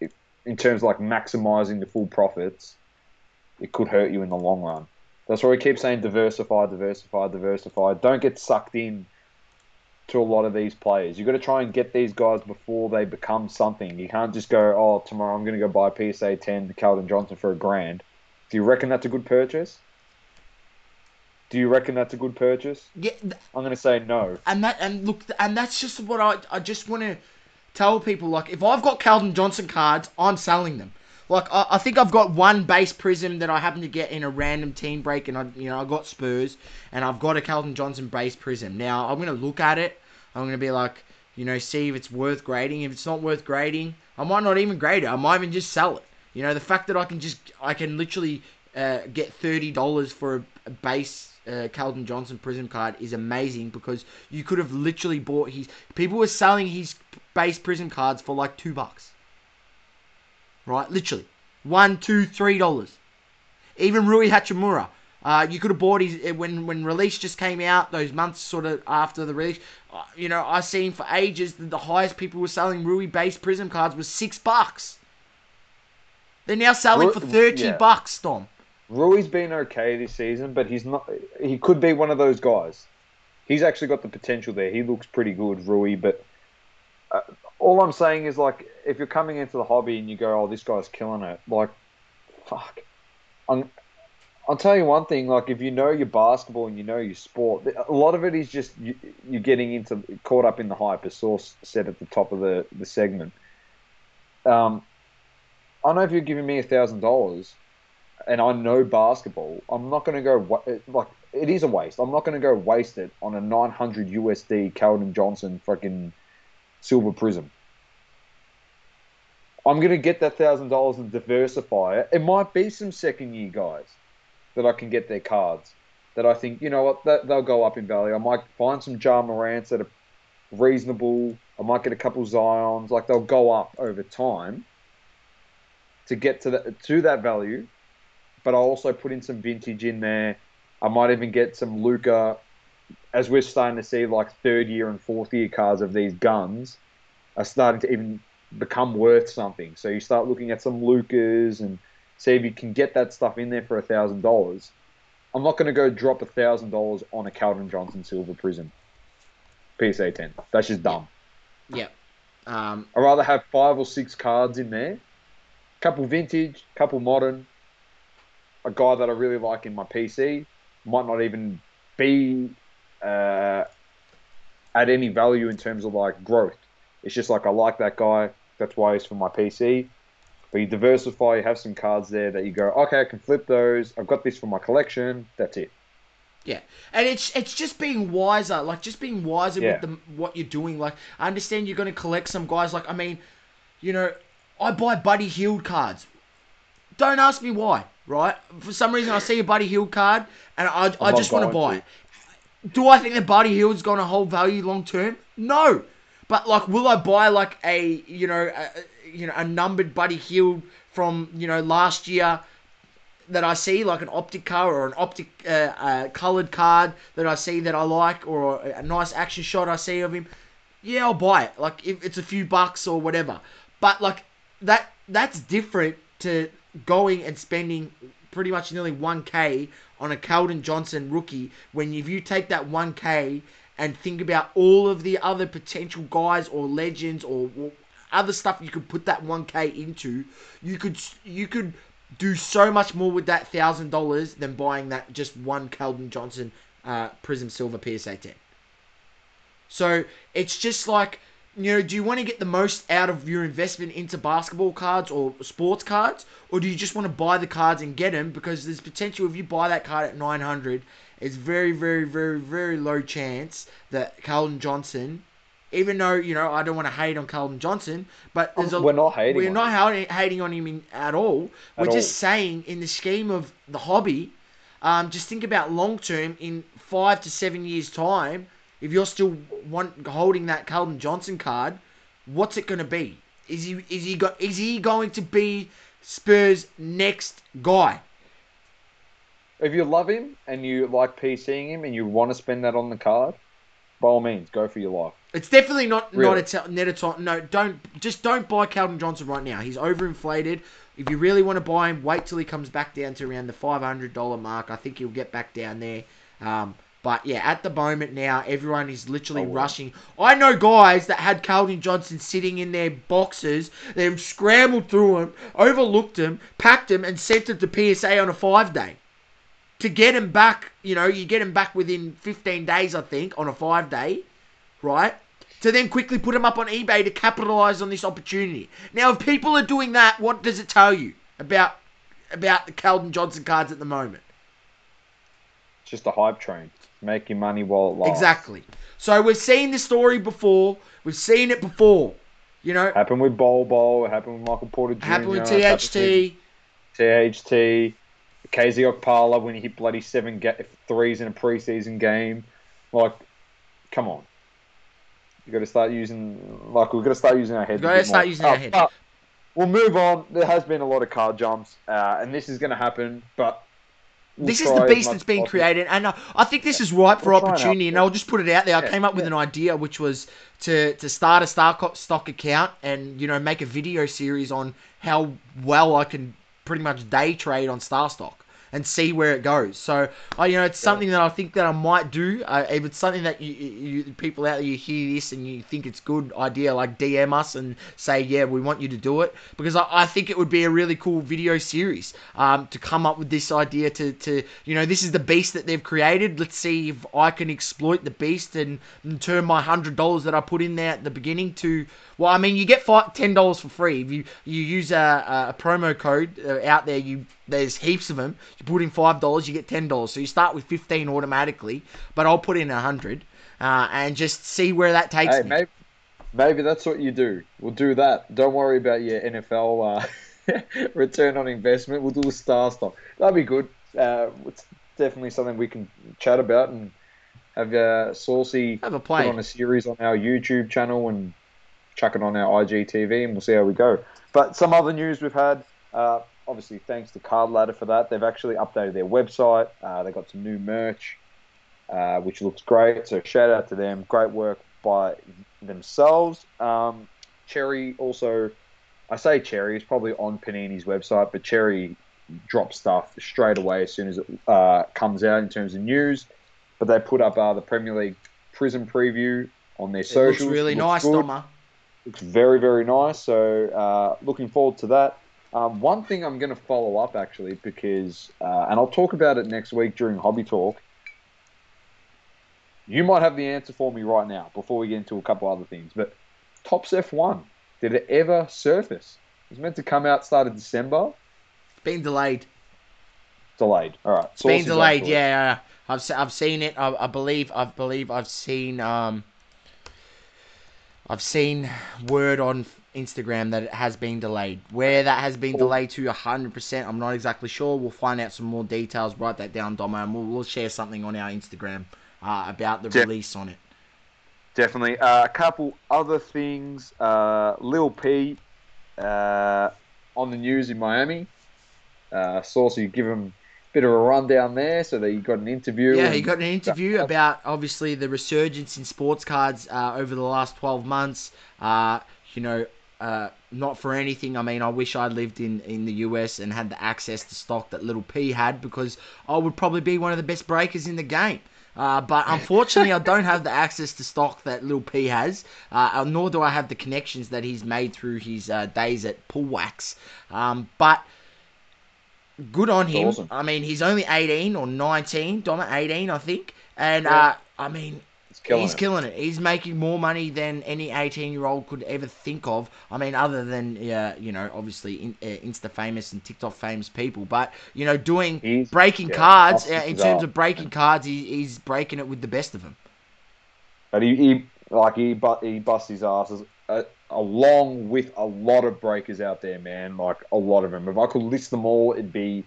in terms of like maximizing the full profits, it could hurt you in the long run. That's why we keep saying diversify, diversify, diversify. Don't get sucked in to a lot of these players. You've got to try and get these guys before they become something. You can't just go, oh, tomorrow I'm going to go buy a PSA 10 to Calvin Johnson for a grand. Do you reckon that's a good purchase? Do you reckon that's a good purchase? Yeah, th- I'm going to say no. and that and look and that's just what I I just want to tell people like if I've got Calvin Johnson cards, I'm selling them. Like I, I think I've got one base prism that I happen to get in a random team break, and I you know I got Spurs, and I've got a Calvin Johnson base prism. Now I'm gonna look at it. I'm gonna be like, you know, see if it's worth grading. If it's not worth grading, I might not even grade it. I might even just sell it. You know, the fact that I can just I can literally uh, get thirty dollars for a, a base uh, Calvin Johnson Prism card is amazing because you could have literally bought his. People were selling his base Prism cards for like two bucks. Right, literally one, two, three dollars. Even Rui Hachimura, uh, you could have bought his uh, when when release just came out. Those months sort of after the release, uh, you know, I seen for ages that the highest people were selling Rui base Prism cards was six bucks. They're now selling for thirty yeah. bucks, Dom. Rui's been okay this season, but he's not. He could be one of those guys. He's actually got the potential there. He looks pretty good, Rui. But uh, all I'm saying is, like, if you're coming into the hobby and you go, "Oh, this guy's killing it," like, fuck. I'm, I'll tell you one thing. Like, if you know your basketball and you know your sport, a lot of it is just you, you're getting into caught up in the hype, as Source said at the top of the the segment. Um, I know if you're giving me a thousand dollars and I know basketball, I'm not going to go like it is a waste. I'm not going to go waste it on a 900 USD Calvin Johnson fucking silver prism. I'm going to get that thousand dollars and diversify it. It might be some second year guys that I can get their cards that I think you know what that they'll go up in value. I might find some Ja Morants that are reasonable. I might get a couple Zions. Like they'll go up over time to get to that to that value but I'll also put in some vintage in there. I might even get some Luka, as we're starting to see like third year and fourth year cards of these guns are starting to even become worth something. So you start looking at some Lukas and see if you can get that stuff in there for a thousand dollars. I'm not going to go drop a thousand dollars on a Calvin Johnson Silver Prism PSA 10. That's just dumb. Yeah. Um, I'd rather have five or six cards in there, couple vintage, couple modern, a guy that I really like in my PC, might not even be uh, at any value in terms of like growth. It's just like I like that guy. That's why he's for my PC. But you diversify. You have some cards there that you go, okay, I can flip those. I've got this for my collection. That's it. Yeah, and it's it's just being wiser, like just being wiser Yeah. with the, what you're doing. Like I understand you're going to collect some guys. Like I mean, you know, I buy Buddy Hield cards. Don't ask me why, right? For some reason, I see a Buddy Hield card and I, I just want to buy it. Do I think that Buddy Hield's going to hold value long term? No, but like, will I buy like a you know a, you know a numbered Buddy Hield from you know last year? that I see, like an optic card or an optic uh, uh, colored card that I see that I like, or a, a nice action shot I see of him, yeah, I'll buy it. Like if it's a few bucks or whatever. But like that, that's different to going and spending pretty much nearly 1k on a Keldon Johnson rookie when if you take that 1k and think about all of the other potential guys or legends or, other stuff you could put that 1k into, you could you could do so much more with that thousand dollars than buying that just one Keldon Johnson uh, Prism Silver PSA 10. So it's just like, you know, do you want to get the most out of your investment into basketball cards or sports cards, or do you just want to buy the cards and get them because there's potential if you buy that card at 900, it's very, very, very, very low chance that Carlton Johnson. Even though you know I don't want to hate on Carlton Johnson, but there's a, We're not hating We're on not hating, hating on him in, at all. We're At just all. saying in the scheme of the hobby, um, just think about long term in five to seven years time. If you're still want, holding that Calvin Johnson card, what's it going to be? Is he is he go, is he going to be Spurs' next guy? If you love him and you like PCing him and you want to spend that on the card, by all means, go for your life. It's definitely not Really? not a net a. No, don't just don't buy Calvin Johnson right now. He's overinflated. If you really want to buy him, wait till he comes back down to around the five hundred dollar mark. I think he'll get back down there. Um, but yeah, at the moment now, everyone is literally Oh, rushing. I know guys that had Calvin Johnson sitting in their boxes. They've scrambled through him, overlooked him, packed him, and sent him to PSA on a five day. To get him back, you know, you get him back within 15 days, I think, on a five day right? To then quickly put them up on eBay to capitalize on this opportunity. Now, if people are doing that, what does it tell you about about the Keldon Johnson cards at the moment? It's just a hype train. Your money while it lasts. Exactly. So we've seen this story before. We've seen it before. You know, Happened with Bol Bol. It happened with Michael Porter Jr. happened with happened THT. with THT. KZ Okpala when he hit bloody seven ga- threes in a preseason game. Like, come on. You got to start using like we've got to start using our heads. A gotta start more. using our Uh, head. but We'll move on. There has been a lot of car jumps, uh, and this is going to happen. But we'll This is the beast that's being as possible. created, and uh, I think this is ripe for We'll and opportunity. And. I'll just put it out there. I came up with yeah. an idea, which was to to start a Star stock account and you know make a video series on how well I can pretty much day trade on Star Stock and see where it goes. So, uh, you know, it's something that I think that I might do. Uh, if it's something that you, you you- people out there you hear this and you think it's good idea, like DM us and say, yeah, we want you to do it because I, I think it would be a really cool video series um, to come up with this idea to to you know this is the beast that they've created. Let's see if I can exploit the beast and, and turn my hundred dollars that I put in there at the beginning to well, I mean, you get five, ten dollars for free if you you use a, a promo code uh, out there. You there's heaps of them. You put in five dollars, you get ten dollars. So you start with fifteen automatically. But I'll put in a hundred uh, and just see where that takes Hey, me. maybe, maybe that's what you do. We'll do that. Don't worry about your NFL uh, return on investment. We'll do the star stock. That'd be good. Uh, it's definitely something we can chat about and have uh, Saucy Have a put play. on a series on our YouTube channel and chuck it on our IGTV, and we'll see how we go. But some other news we've had. Uh, obviously, thanks to Card Ladder for that. They've actually updated their website. Uh, they got some new merch, uh, which looks great. So shout out to them. Great work by themselves. Um, Cherry also, I say Cherry, is probably on Panini's website, but Cherry drops stuff straight away as soon as it uh, comes out in terms of news. But they put up uh, the Premier League Prism preview on their social It looks socials. really nice, good. Doma. Looks very, very nice. So uh, looking forward to that. Um, one thing I'm going to follow up actually because, uh, and I'll talk about it next week during Hobby Talk. You might have the answer for me right now before we get into a couple other things. But Topps F1, did it ever surface? It was meant to come out start of December. It's been delayed. Delayed. All right. It's been delayed. Yeah, I've I've seen it. I, I believe I believe I've seen um. I've seen word on Instagram that it has been delayed. Where that has been delayed to 100%, I'm not exactly sure. We'll find out some more details. Write that down, Domo, and we'll, we'll share something on our Instagram uh, about the Yeah. release on it. Definitely. Uh, a couple other things. Uh, Lil P uh, on the news in Miami. Uh, Saucy give him a bit of a rundown there so that he got an interview. Yeah, he got an interview that- about obviously the resurgence in sports cards uh, over the last 12 months. Uh, you know, uh, not for anything. I mean, I wish I lived in, in the US and had the access to stock that Little P had because I would probably be one of the best breakers in the game. Uh, but unfortunately, I don't have the access to stock that Lil P has, uh, nor do I have the connections that he's made through his uh, days at Pool Wax. Um, but good on him. awesome. I mean, he's only 18 or 19, Dom 18, I think. And, uh, I mean, He's killing he's it. killing it. He's making more money than any 18 year old could ever think of. I mean, other than, uh, you know, obviously in, uh, Insta famous and TikTok famous people. But, you know, doing He's- breaking yeah, cards, uh, in terms ass. of breaking cards, he, he's breaking it with the best of them. But he, he like he but he busts his asses uh, along with a lot of breakers out there, man. Like a lot of them. If I could list them all, it'd be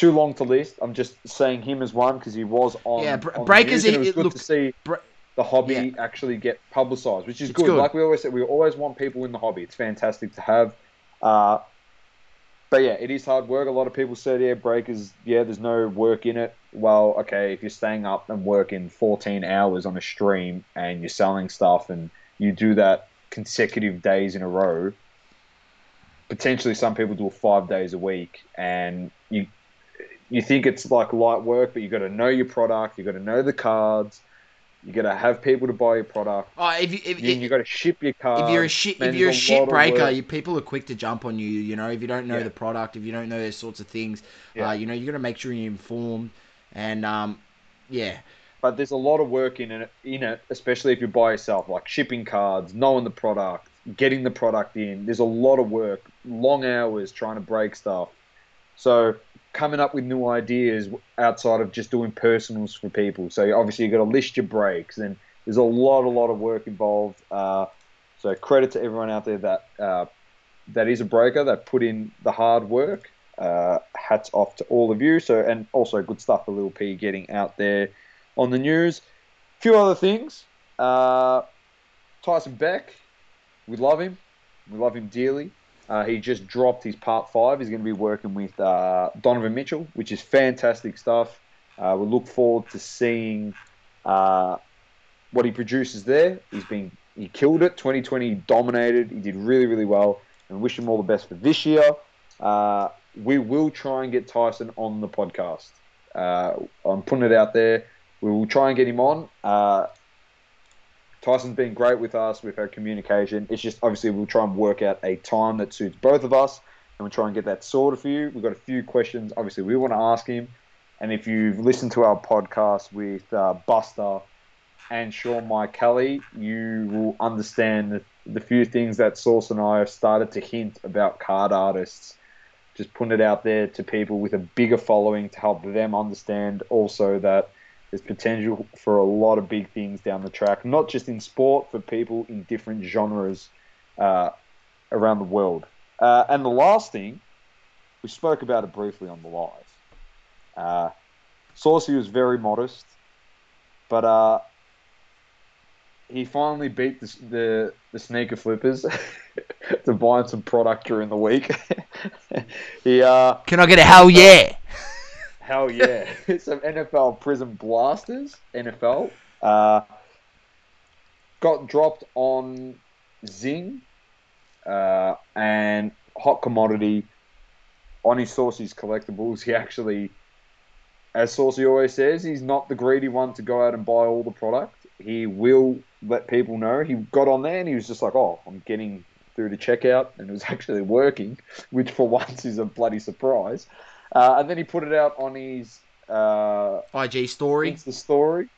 too long to list. I'm just saying him as one because he was on. Yeah, Br- on the breakers, news, it- It was good to see Br- the hobby Yeah. actually get publicized, which is good. good. Like we always said, we always want people in the hobby. It's fantastic to have. Uh, but yeah, it is hard work. A lot of people said, yeah, breakers, yeah, there's no work in it. Well, okay, if you're staying up and working 14 hours on a stream and you're selling stuff and you do that consecutive days in a row, potentially some people do it five days a week and you you think it's like light work, but you got to know your product, you got to know the cards, you got to have people to buy your product. Oh, if you, if, You, you got to ship your cards. if you're a shit, if you're a there's shit breaker, you, people are quick to jump on you. You know, if you don't know Yeah. the product, if you don't know those sorts of things, Yeah. uh, you know, you got to make sure you're informed. And um, yeah, but there's a lot of work in it, in it, especially if you're by yourself, like shipping cards, knowing the product, getting the product in. There's a lot of work, long hours trying to break stuff. So coming up with new ideas outside of just doing personals for people. So obviously you've got to list your breaks, and there's a lot, a lot of work involved. Uh, so credit to everyone out there that uh, that is a breaker that put in the hard work. Uh, hats off to all of you. So and also good stuff for Lil P getting out there on the news. A few other things. Uh, Tyson Beck, we love him. We love him dearly. Uh, he just dropped his part five. He's going to be working with uh, Donovan Mitchell, which is fantastic stuff. Uh, we look forward to seeing uh, what he produces there. He's been he killed it. 2020 dominated. He did really really well. And wish him all the best for this year. Uh, we will try and get Tyson on the podcast. Uh, I'm putting it out there. We will try and get him on. Tyson's been great with us with our communication. It's just obviously we'll try and work out a time that suits both of us, and we'll try and get that sorted for you. We've got a few questions. Obviously, we want to ask him, and if you've listened to our podcast with uh, Buster and Sean Mike Kelly, you will understand the, the few things that Source and I have started to hint about card artists. Just putting it out there to people with a bigger following to help them understand also that there's potential for a lot of big things down the track, not just in sport, for people in different genres uh, around the world. Uh, and the last thing, we spoke about it briefly on the live. Uh, Saucy was very modest, but uh, he finally beat the, the, the sneaker flippers to buy some product during the week. he uh, can I get a hell yeah? Hell yeah. Some NFL Prism Blasters, NFL. Uh, got dropped on Zing uh, and Hot Commodity on his Saucy's collectibles. He actually, as Saucy always says, he's not the greedy one to go out and buy all the product. He will let people know. He got on there and he was just like, oh, I'm getting through to checkout, and it was actually working, which for once is a bloody surprise. Uh, and then he put it out on his uh, IG story. Insta story.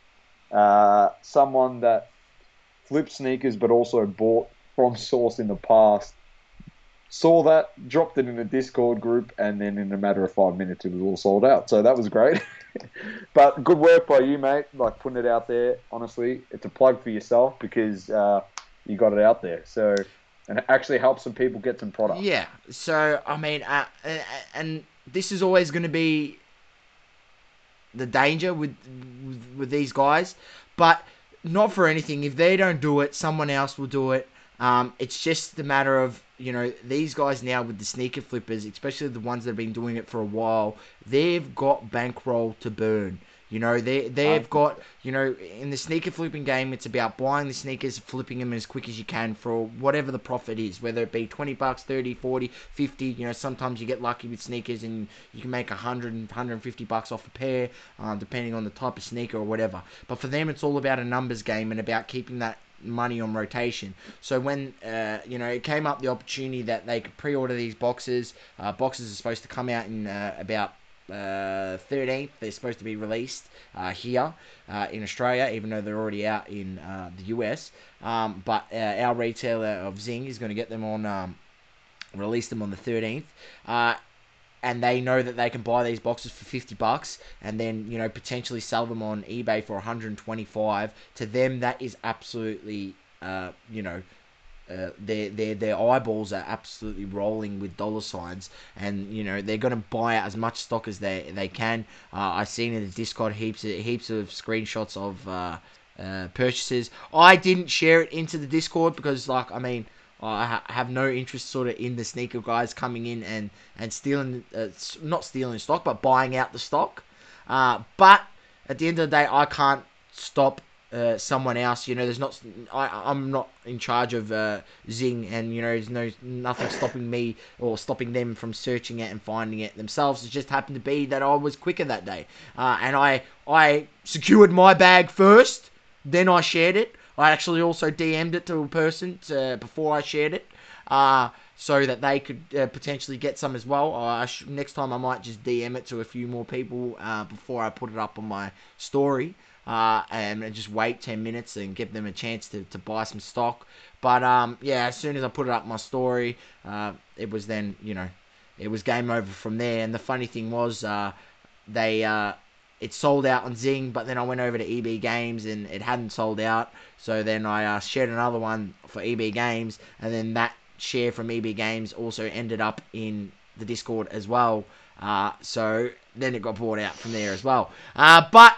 Uh, someone that flipped sneakers but also bought from Source in the past saw that, dropped it in a Discord group, and then in a matter of five minutes, it was all sold out. So that was great. but good work by you, mate. Like putting it out there. Honestly, it's a plug for yourself because uh, you got it out there. So and it actually helps some people get some product. Yeah. So I mean, uh, and, and this is always going to be the danger with, with with these guys, but not for anything. If they don't do it, someone else will do it. Um, it's just a matter of you know these guys now with the sneaker flippers, especially the ones that have been doing it for a while. They've got bankroll to burn. You know, they they've got you know in the sneaker flipping game, it's about buying the sneakers, flipping them as quick as you can for whatever the profit is, whether it be 20 bucks, 30, 40, 50. You know, sometimes you get lucky with sneakers and you can make 100 150 bucks off a pair, uh, depending on the type of sneaker or whatever. But for them, it's all about a numbers game and about keeping that money on rotation. So when uh, you know it came up the opportunity that they could pre-order these boxes, uh, boxes are supposed to come out in uh, about uh, 13th. They're supposed to be released uh, here uh, in Australia, even though they're already out in uh, the US. Um, but uh, our retailer of Zing is going to get them on, um, release them on the 13th. Uh, and they know that they can buy these boxes for 50 bucks and then you know potentially sell them on ebay for 125 to them that is absolutely you know uh, their their their eyeballs are absolutely rolling with dollar signs, and you know they're going to buy as much stock as they they can. Uh, I've seen in the Discord heaps of, heaps of screenshots of uh, uh, purchases. I didn't share it into the Discord because, like, I mean, I ha- have no interest sort of in the sneaker guys coming in and and stealing, uh, not stealing stock, but buying out the stock. Uh, but at the end of the day, I can't stop uh, someone else. You know, there's not. I, I'm not in charge of uh, Zing, and you know, there's no nothing stopping me or stopping them from searching it and finding it themselves. It just happened to be that I was quicker that day, uh, and I I secured my bag first. Then I shared it. I actually also DM'd it to a person to, before I shared it. Uh, so that they could uh, potentially get some as well. Uh, sh- next time I might just DM it to a few more people uh, before I put it up on my story uh, and just wait 10 minutes and give them a chance to, to buy some stock. But um, yeah, as soon as I put it up my story, uh, it was then, you know, it was game over from there. And the funny thing was, uh, they uh, it sold out on Zing, but then I went over to EB Games and it hadn't sold out. So then I uh, shared another one for EB Games, and then that share from EB Games also ended up in the Discord as well. Uh, so then it got bought out from there as well. Uh, but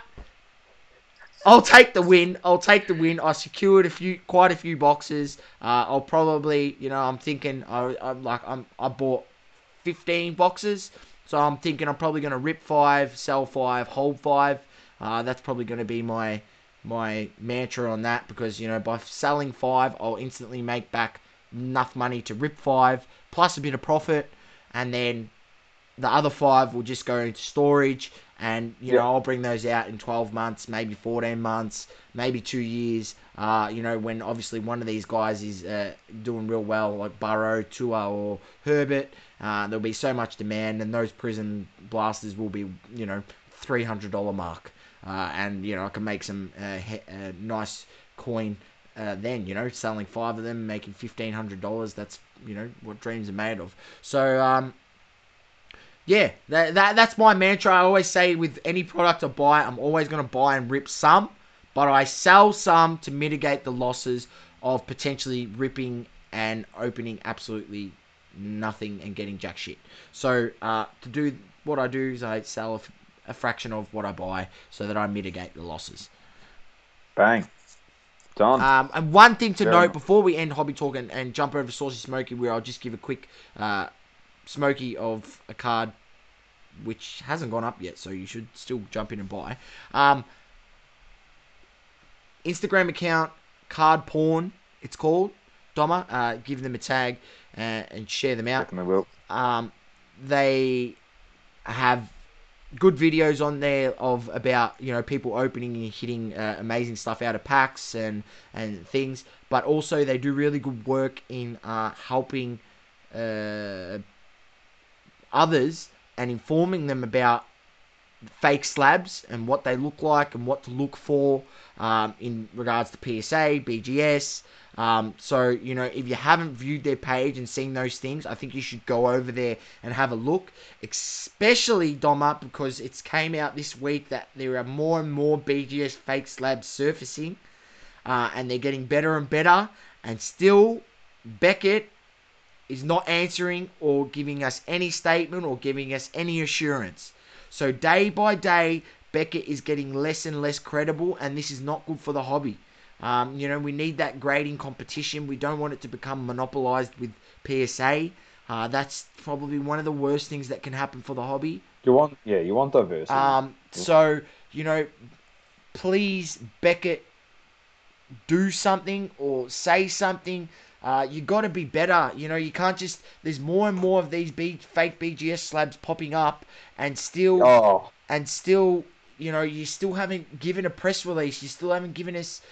I'll take the win. I'll take the win. I secured a few, quite a few boxes. Uh, I'll probably, you know, I'm thinking, I, I'm like, I'm, I bought 15 boxes, so I'm thinking I'm probably going to rip five, sell five, hold five. Uh, that's probably going to be my my mantra on that because you know by selling five, I'll instantly make back enough money to rip five plus a bit of profit, and then the other five will just go into storage and you Yeah. know I'll bring those out in 12 months, maybe 14 months, maybe two years. Uh, you know when obviously one of these guys is uh, doing real well, like Burrow, Tua, or Herbert, uh, there'll be so much demand, and those prism blasters will be you know $300 mark, uh, and you know I can make some uh, he- uh, nice coin. Uh, then you know selling five of them making fifteen hundred dollars that's you know what dreams are made of so um yeah, that, that that's my mantra. I always say with any product I buy, I'm always going to buy and rip some, but I sell some to mitigate the losses of potentially ripping and opening absolutely nothing and getting jack shit. So uh, to do what I do is I sell a, f- a fraction of what I buy so that I mitigate the losses. Bang. Done. Um, and one thing to note before we end hobby talk and, and jump over to Saucy Smoky, where I'll just give a quick uh, Smoky of a card which hasn't gone up yet, so you should still jump in and buy. Um, Instagram account card porn, it's called Doma. Uh, give them a tag uh, and share them out Definitely will. um, they have good videos on there of about you know people opening and hitting uh, amazing stuff out of packs and and things. But also they do really good work in uh, helping uh, others and informing them about fake slabs and what they look like and what to look for um, in regards to PSA, BGS. Um, so, you know, if you haven't viewed their page and seen those things, I think you should go over there and have a look. Especially, Doma, because it's came out this week that there are more and more BGS fake slabs surfacing. Uh, and they're getting better and better. And still, Beckett is not answering or giving us any statement or giving us any assurance. So day by day, Beckett is getting less and less credible, and this is not good for the hobby. Um, you know, we need that grading competition. We don't want it to become monopolized with PSA. Uh, that's probably one of the worst things that can happen for the hobby. You want, yeah, you want diversity. Um, so you know, please Beckett, do something or say something. Uh, you got to be better. You know, you can't just. There's more and more of these B, fake BGS slabs popping up, and still, oh, and still, you know, you still haven't given a press release. You still haven't given us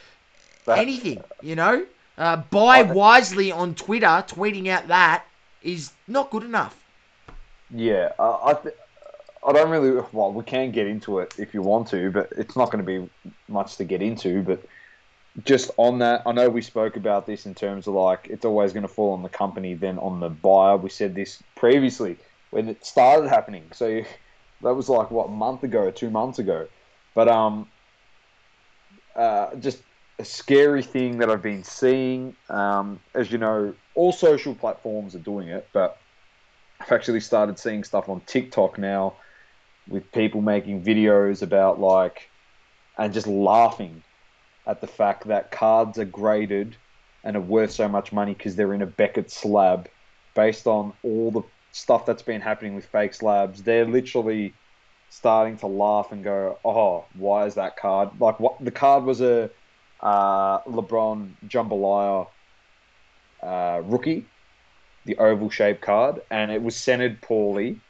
that- anything. You know, uh, buy wisely on Twitter, tweeting out that is not good enough. Yeah, uh, I th- I don't really. Well, we can get into it if you want to, but it's not going to be much to get into. But just on that, I know we spoke about this in terms of like it's always going to fall on the company, then on the buyer. We said this previously when it started happening. So that was like what month ago, two months ago. But um, uh, just a scary thing that I've been seeing. Um, as you know, all social platforms are doing it, but I've actually started seeing stuff on TikTok now with people making videos about like and just laughing at the fact that cards are graded and are worth so much money because they're in a Beckett slab based on all the stuff that's been happening with fake slabs. They're literally starting to laugh and go, "Oh, why is that card like what the card was a uh, LeBron jambalaya uh, rookie, the oval shaped card, and it was centered poorly,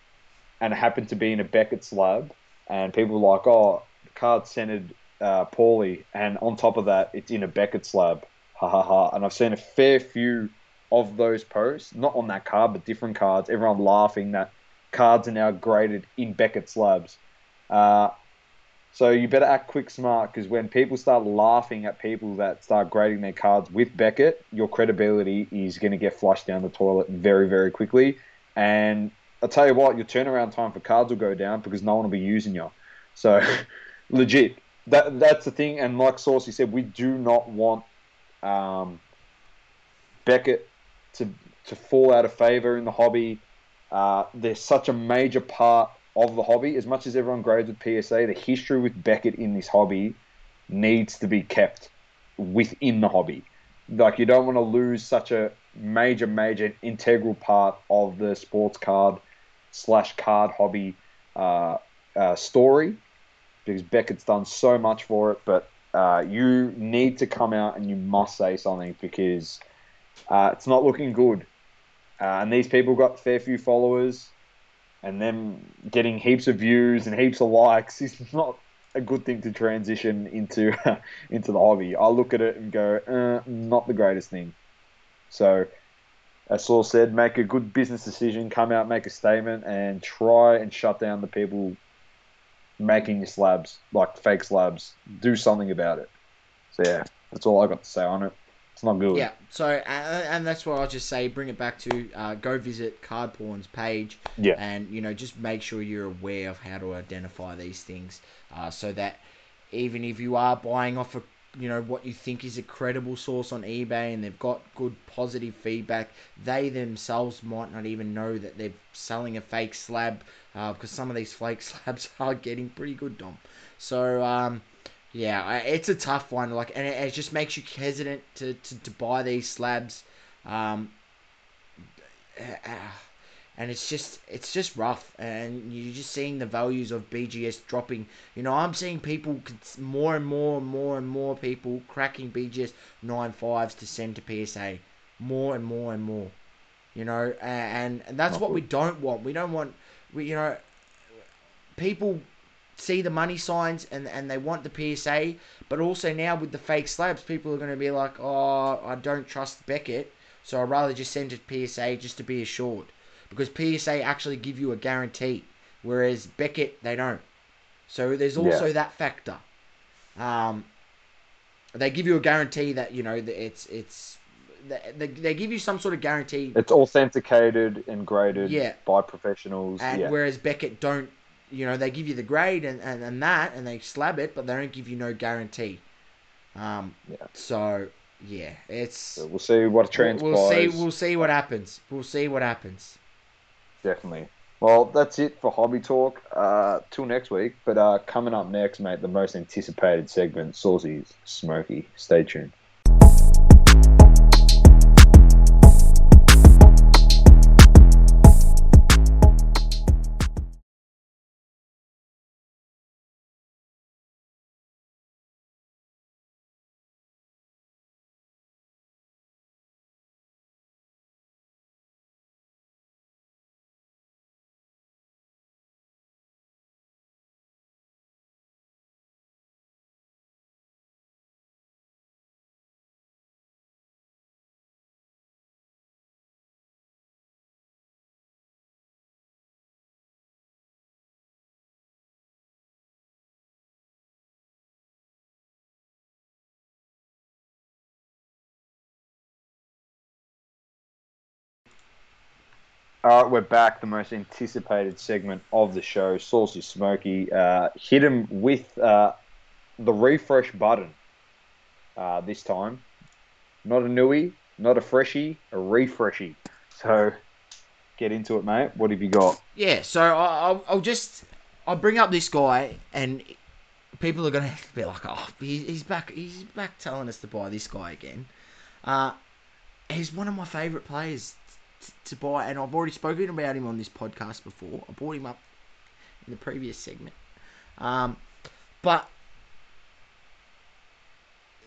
and it happened to be in a Beckett slab, and people were like, "Oh, the card's centered uh, poorly," and on top of that, it's in a Beckett slab. Ha ha ha! And I've seen a fair few of those posts, not on that card, but different cards. Everyone laughing that cards are now graded in Beckett slabs. Uh, so you better act quick smart because when people start laughing at people that start grading their cards with Beckett, your credibility is going to get flushed down the toilet very, very quickly. And I'll tell you what, your turnaround time for cards will go down because no one will be using you. So legit, that that's the thing. And like Saucy said, we do not want um, Beckett to to fall out of favor in the hobby. Uh, they're such a major part of the hobby. As much as everyone grades with PSA, the history with Beckett in this hobby needs to be kept within the hobby. Like you don't want to lose such a major, major integral part of the sports card slash card hobby uh, uh, story because Beckett's done so much for it. But uh, you need to come out and you must say something because uh, it's not looking good. Uh, and these people got fair few followers, and them getting heaps of views and heaps of likes is not a good thing to transition into into the hobby. I look at it and go, uh, not the greatest thing. So, as Saul said, make a good business decision, come out, make a statement, and try and shut down the people making your slabs, like fake slabs. Do something about it. So yeah, that's all I got to say on it. It's not good. Yeah, so and that's what I'll just say. Bring it back to uh, go visit Card Porn's page, Yeah. and you know just make sure you're aware of how to identify these things, uh, so that even if you are buying off a you know what you think is a credible source on eBay and they've got good positive feedback, they themselves might not even know that they're selling a fake slab uh, because some of these fake slabs are getting pretty good, Dom. So um, yeah, it's a tough one. Like, and it, it just makes you hesitant to, to, to buy these slabs. Um, uh, and it's just it's just rough, and you're just seeing the values of BGS dropping. You know, I'm seeing people more and more and more and more people cracking BGS nine fives to send to PSA, more and more and more. You know, and, and that's what we don't want. We don't want we you know people see the money signs and, and they want the PSA, but also now with the fake slabs, people are going to be like, oh, I don't trust Beckett, so I'd rather just send it PSA just to be assured. Because PSA actually give you a guarantee, whereas Beckett, they don't. So there's also Yeah. that factor. Um, they give you a guarantee that, you know, that it's, it's, they, they, give you some sort of guarantee It's authenticated and graded Yeah. by professionals. and yeah. whereas Beckett don't, you know, they give you the grade and, and, and that, and they slab it, but they don't give you no guarantee. Um, Yeah. So yeah, it's So we'll see what transpires. we'll see we'll see what happens. We'll see what happens. Definitely. Well, that's it for Hobby Talk. Uh, till next week. But uh, coming up next, mate, the most anticipated segment, Saucy's Smoky. Stay tuned. All right, we're back. The most anticipated segment of the show, Saucy Smoky. Uh, hit him with uh, the refresh button uh, this time. Not a newie, not a freshie, a refreshy. So get into it, mate. What have you got? Yeah. So I'll, I'll just I'll bring up this guy, and people are gonna be like, oh, he's back. He's back telling us to buy this guy again. Uh, he's one of my favourite players to buy, and I've already spoken about him on this podcast before. I brought him up in the previous segment. Um, but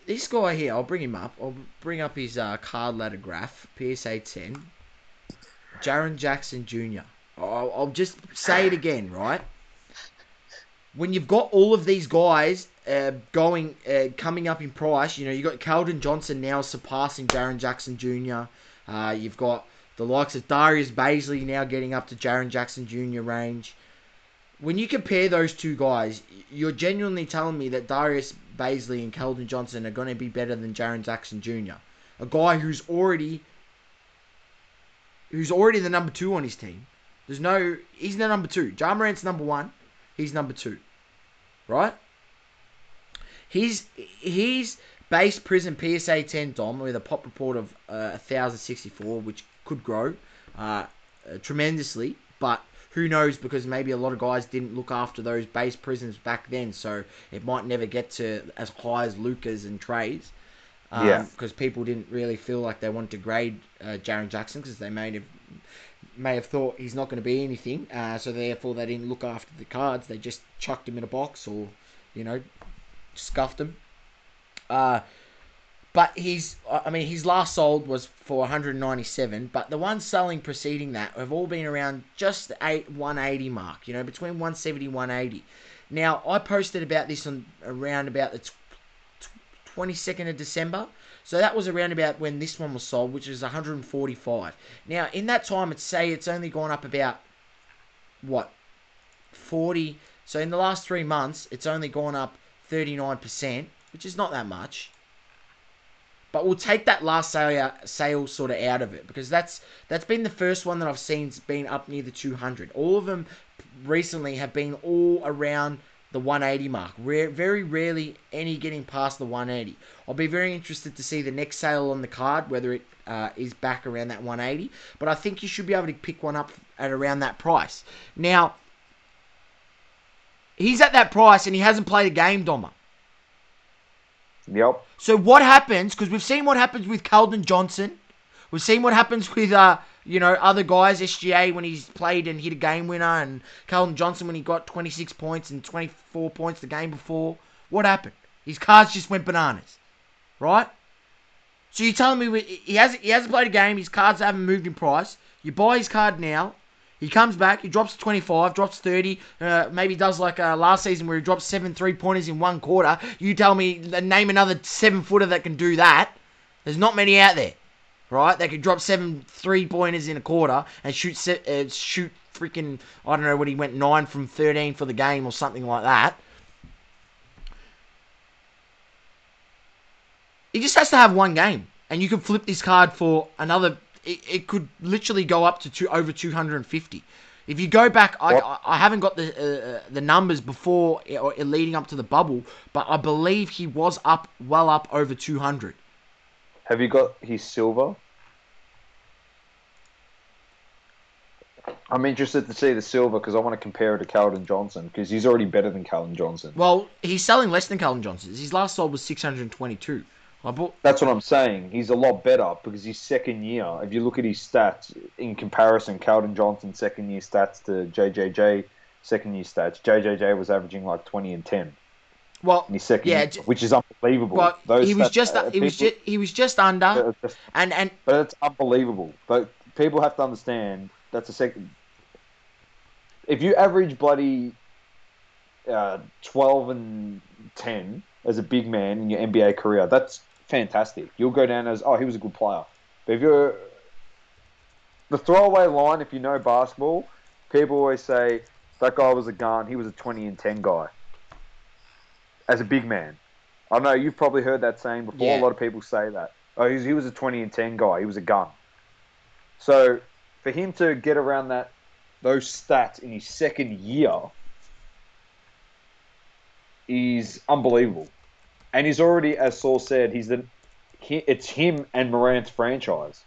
this guy here, I'll bring him up. I'll bring up his uh, card ladder graph, PSA 10. Jaren Jackson Jr. I'll, I'll just say it again, right? When you've got all of these guys uh, going, uh, coming up in price, you know, you've got Keldon Johnson now surpassing Jaren Jackson Jr. Uh, you've got the likes of Darius Bazley now getting up to Jaren Jackson Jr. range. When you compare those two guys, you're genuinely telling me that Darius Bazley and Keldon Johnson are going to be better than Jaren Jackson Jr. A guy who's already who's already the number two on his team. There's no, he's the number two. Ja Morant's number one. He's number two, right? He's he's base Prism PSA 10 Dom with a pop report of uh, 1064, which could grow uh, tremendously, but who knows because maybe a lot of guys didn't look after those base Prisms back then, so it might never get to as high as Lukas and Trae's. Um, Yeah. Because people didn't really feel like they wanted to grade uh, Jaren Jackson because they may have may have thought he's not going to be anything, uh, so therefore they didn't look after the cards. They just chucked him in a box or, you know, scuffed him. Uh, but he's, I mean, his last sold was for 197, but the ones selling preceding that have all been around just the eight 180 mark, you know, between 170 180. Now, I posted about this on around about the tw- tw- 22nd of December. So that was around about when this one was sold, which is 145. Now, in that time, it's say it's only gone up about what 40. So in the last three months, it's only gone up 39%, which is not that much. But we'll take that last sale, sale sort of out of it because that's that's been the first one that I've seen has been up near the 200. All of them recently have been all around the 180 mark. Rare, very rarely any getting past the 180. I'll be very interested to see the next sale on the card, whether it uh, is back around that 180. But I think you should be able to pick one up at around that price. Now, he's at that price and he hasn't played a game, Doma. Yep. So what happens? Because we've seen what happens with Keldon Johnson. We've seen what happens with uh, you know, other guys. SGA when he's played and hit a game winner, and Keldon Johnson when he got 26 points and 24 points the game before. What happened? His cards just went bananas, right? So you're telling me he hasn't he hasn't played a game. His cards haven't moved in price. You buy his card now. He comes back, he drops 25, drops 30, uh, maybe does like uh, last season where he drops seven three pointers in one quarter. You tell me, name another seven footer that can do that. There's not many out there, right? That could drop seven three pointers in a quarter and shoot se- uh, shoot freaking I don't know what he went nine from 13 for the game or something like that. He just has to have one game, and you can flip this card for another. It, it could literally go up to two, over 250. If you go back, I, I, I haven't got the uh, the numbers before or leading up to the bubble, but I believe he was up well up over 200. Have you got his silver? I'm interested to see the silver because I want to compare it to Keldon Johnson because he's already better than Keldon Johnson. Well, he's selling less than Keldon Johnson's. His last sold was 622. Bought. That's what I'm saying. He's a lot better because his second year, if you look at his stats in comparison, Keldon Johnson's second year stats to JJJ second year stats, JJJ was averaging like 20 and 10 Well, in his second Yeah, year, which is unbelievable. but Those he was stats- just uh, he was just he was just under, and and But it's unbelievable. But people have to understand that's a second. If you average bloody uh, twelve and ten as a big man in your NBA career, that's fantastic. You'll go down as oh he was a good player. But if you're the throwaway line, if you know basketball, people always say that guy was a gun. He was a twenty and ten guy as a big man. I know you've probably heard that saying before. Yeah. A lot of people say that. Oh, he was a 20 and 10 guy. He was a gun. So for him to get around that those stats in his second year is unbelievable. And he's already, as Saul said, he's the he, it's him and Morant's franchise.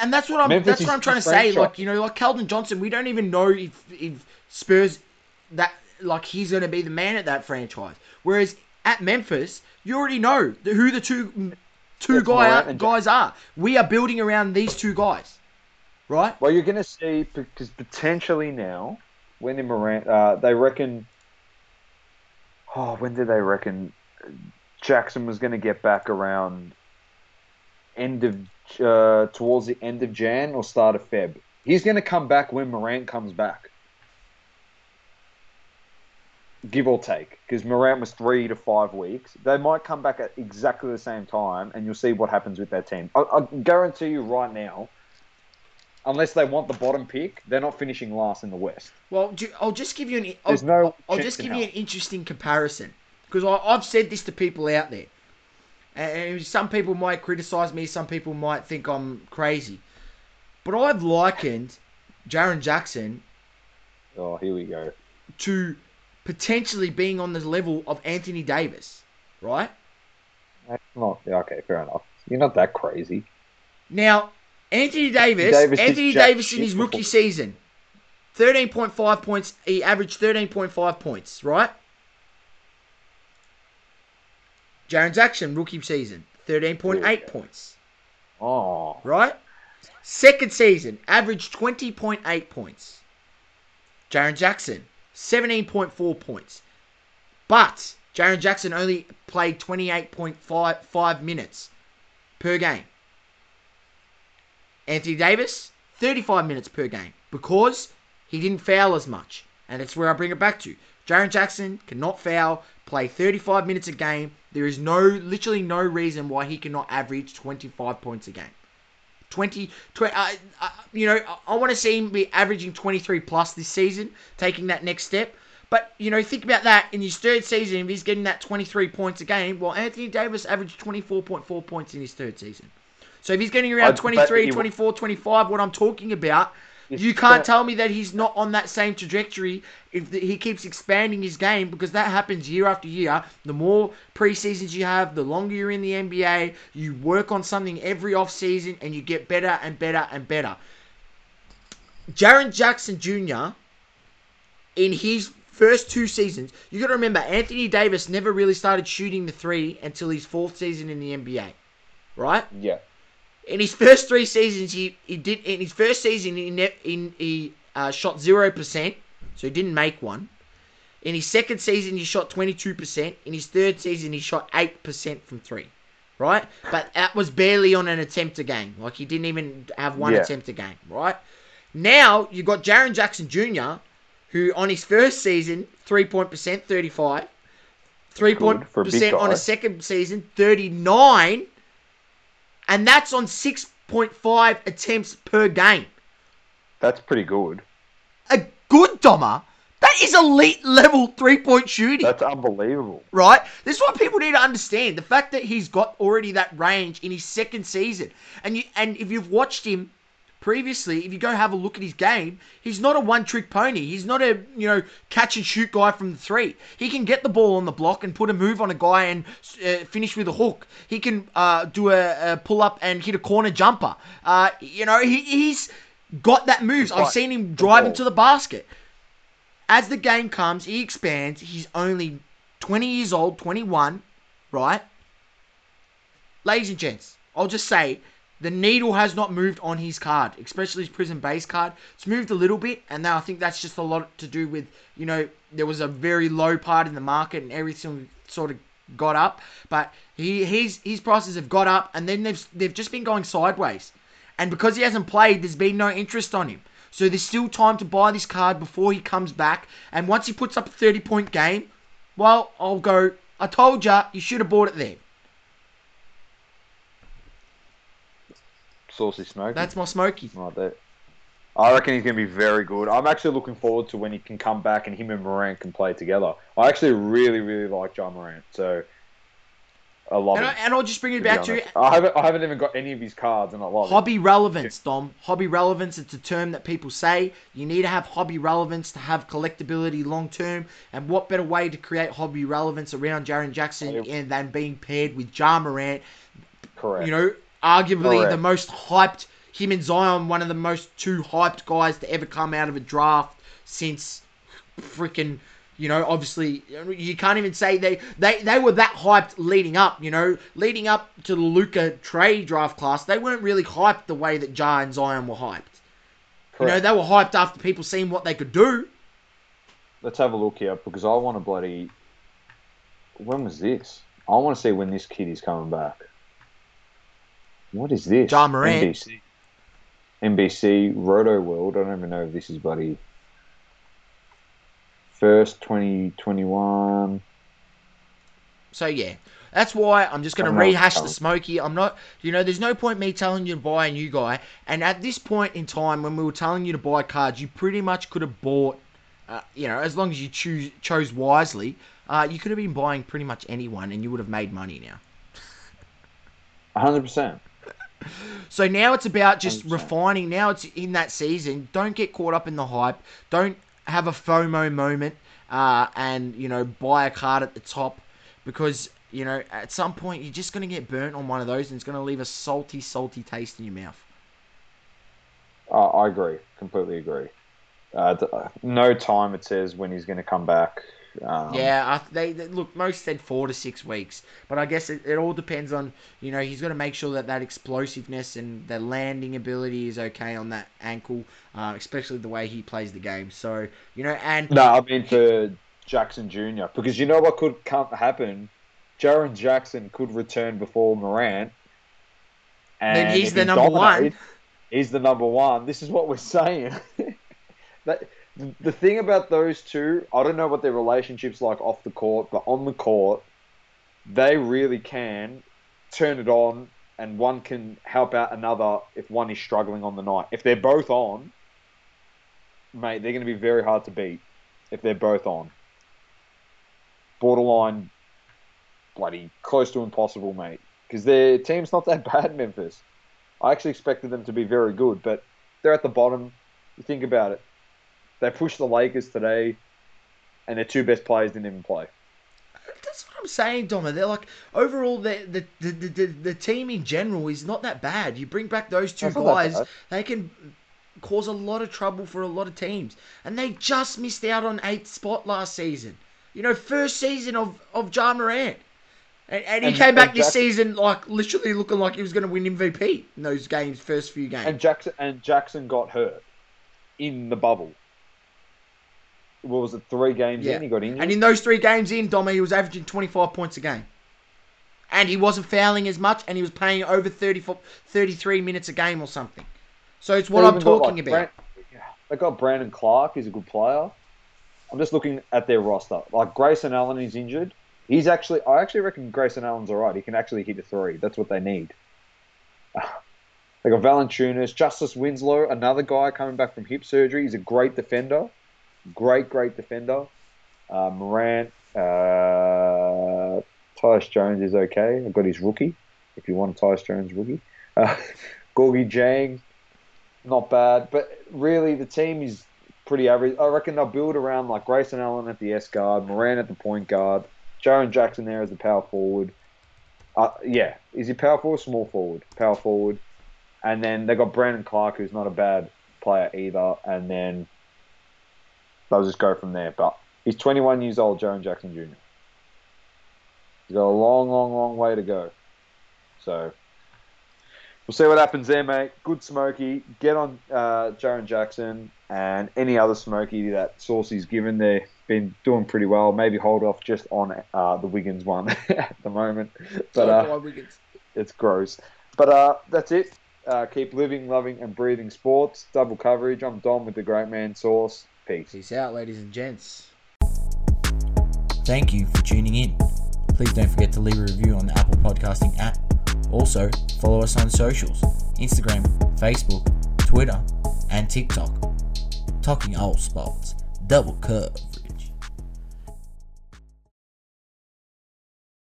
And that's what I'm. Memphis that's what I'm trying to say. Like you know, like Keldon Johnson, we don't even know if if Spurs that like he's going to be the man at that franchise. Whereas at Memphis, you already know the, who the two two It's guy guys are. We are building around these two guys, right? Well, you're going to see because potentially now, when in Morant, uh, they reckon. Oh, when did they reckon Jackson was going to get back around end of uh, towards the end of Jan or start of Feb? He's going to come back when Morant comes back, give or take, because Morant was three to five weeks. They might come back at exactly the same time, and you'll see what happens with that team. I, I guarantee you right now unless they want the bottom pick, they're not finishing last in the West. Well, do, I'll just give you an. I'll, There's no I'll chance just give you an interesting comparison because I've said this to people out there, and some people might criticize me, some people might think I'm crazy, but I've likened Jaren Jackson Oh, here we go. to potentially being on the level of Anthony Davis, right? That's not okay. Fair enough. You're not that crazy. Now, Anthony Davis, Davis Anthony Davis in his rookie season, 13.5 points. He averaged 13.5 points, right? Jaren Jackson, rookie season, 13.8 Yeah. points, Oh, right? Second season, averaged 20.8 points. Jaren Jackson, 17.4 points. But Jaren Jackson only played 28.5 five minutes per game. Anthony Davis, 35 minutes per game because he didn't foul as much. And that's where I bring it back to. Jaren Jackson cannot foul, play 35 minutes a game. There is no, literally no reason why he cannot average 25 points a game. 20, 20 uh, uh, you know, I, I want to see him be averaging 23 plus this season, taking that next step. But, you know, think about that in his third season, if he's getting that 23 points a game, well, Anthony Davis averaged 24.4 points in his third seson. So if he's getting around I'd 23, 24, 25, what I'm talking about, you can't tell me that he's not on that same trajectory if he keeps expanding his game because that happens year after year. The more preseasons you have, the longer you're in the NBA, you work on something every offseason and you get better and better and better. Jaren Jackson Jr. in his first two seasons, you got to remember Anthony Davis never really started shooting the three until his fourth season in the NBA, right? yeah. In his first three seasons, he, he did in his first season he ne- in, he uh, shot zero percent, so he didn't make one. In his second season, he shot twenty two percent. In his third season, he shot eight percent from three, right? But that was barely on an attempt a game. Like he didn't even have one Yeah. attempt a game, right? Now you've got Jaren Jackson Jr., who on his first season, three point percent, 35. Three point Good for a big percent on a second season, 39. And that's on 6.5 attempts per game. That's pretty good. A good Dommer. That is elite level three point shooting. That's unbelievable. right? This is what people need to understand. The fact that he's got already that range in his second season. And you and if you've watched him previously, if you go have a look at his game, he's not a one trick pony. He's not a, you know, catch and shoot guy from the three. He can get the ball on the block and put a move on a guy and uh, finish with a hook. He can uh, do a, a pull up and hit a corner jumper. Uh, you know, he, he's got that moves. I've seen him The drive into the basket as the game comes, he expands. He's only 20 years old, 21, right? Ladies and gents, I'll just say the needle has not moved on his card, especially his Prism base card. It's moved a little bit, and I think that's just a lot to do with, you know, there was a very low part in the market and everything sort of got up. But he his his prices have got up, and then they've they've just been going sideways. And because he hasn't played, there's been no interest on him. So there's still time to buy this card before he comes back. And once he puts up a 30 point game, well, I'll go, I told you, you should have bought it then. Saucy smoke. That's my smoky. Right there. I reckon he's going to be very good. I'm actually looking forward to when he can come back and him and Morant can play together. I actually really, really like Ja Morant. So I love And, him. I, and I'll just bring it to back to. I haven't, I haven't even got any of his cards, and I love it. hobby relevance, Dom. Hobby relevance, it's a term that people say. You need to have hobby relevance to have collectability long term. And what better way to create hobby relevance around Jaren Jackson and than being paired with Ja Morant Correct. you know, arguably Correct. the most hyped. Him and Zion, one of the most two hyped guys to ever come out of a draft since freaking. You know, obviously, you can't even say they, they they were that hyped leading up. You know, leading up to the Luka trade draft class, they weren't really hyped the way that Ja and Zion were hyped. You know, they were hyped after people seeing what they could do. Let's have a look here because I want to bloody. When was this? I want to see when this kid is coming back. What is this? Morant. NBC. NBC Rotoworld. I don't even know if this is bloody. First 2021. So yeah, that's why I'm just going to rehash the smoky. I'm not, you know, there's no point me telling you to buy a new guy. And at this point in time, when we were telling you to buy cards, you pretty much could have bought, uh, you know, as long as you choose chose wisely, uh, you could have been buying pretty much anyone, and you would have made money now. 100%. So now it's about just 100%. refining. Now it's in that season. Don't get caught up in the hype. Don't have a FOMO moment uh, and, you know, buy a card at the top because, you know, at some point you're just going to get burnt on one of those and it's going to leave a salty, salty taste in your mouth. Uh, I agree. Completely agree. Uh, no time it says when he's going to come back. Um, yeah, I, they, they look. Most said four to six weeks, but I guess it, it all depends on you know he's got to make sure that that explosiveness and the landing ability is okay on that ankle, uh, especially the way he plays the game. So you know, and No, I mean for Jackson Jr. Because you know what could happen? Jaren Jackson could return before Morant. And Then he's the he number one. He's the number one. This is what we're saying. that the thing about those two, I don't know what their relationship's like off the court, but on the court, they really can turn it on, and one can help out another if one is struggling on the night. If they're both on, mate, they're going to be very hard to beat if they're both on. Borderline, bloody close to impossible, mate. Because their team's not that bad, Memphis. I actually expected them to be very good, but they're at the bottom. You think about it. They pushed the Lakers today, and their two best players didn't even play. That's what I'm saying, Doma. They're like overall, the the, the, the, the team in general is not that bad. You bring back those two guys, they can cause a lot of trouble for a lot of teams, and they just missed out on eighth spot last season. You know, first season of of Ja Morant, and, and he And- came back and this Jack- season like literally looking like he was going to win MVP in those games, first few games. And Jackson and Jackson got hurt in the bubble. What was it? Three games Yeah. in, he got injured. And in those three games in, Doma, he was averaging 25 points a game. And he wasn't fouling as much, and he was playing over 30, fo- 33 minutes a game or something. So it's what They I'm talking like, about. Brand- They got Brandon Clarke, he's a good player. I'm just looking at their roster. Like Grayson Allen is injured. He's actually, I actually reckon Grayson Allen's all right. He can actually hit a three. That's what they need. They got Valanciunas, Justice Winslow, another guy coming back from hip surgery. He's a great defender, great, great defender. Uh, Morant, uh, Tyus Jones is okay. I've got his rookie. If you want Tyus Jones rookie, uh, Gorgui Dieng, not bad. But really, the team is pretty average. I reckon they'll build around like Grayson Allen at the S guard, Moran at the point guard, Jaren Jackson there as the power forward. Uh, yeah, is he power forward, small forward, power forward, and then they got Brandon Clarke, who's not a bad player either, and then they'll just go from there. But he's 21 years old, Jaren Jackson Jr. He's got a long, long, long way to go. So we'll see what happens there, mate. Good Smoky. Get on uh, Jaren Jackson and any other Smoky that Saucy's given. They've been doing pretty well. Maybe hold off just on uh, the Wiggins one at the moment. But uh, it's gross. But uh, that's it. Uh, keep living, loving, and breathing sports. Double coverage. I'm Dom with the Great Man Sauce. Peace. Peace out, ladies and gents. Thank you for tuning in. Please don't forget to leave a review on the Apple Podcasting app. Also, follow us on socials Instagram, Facebook, Twitter, and TikTok. Talking all sports. Double curve.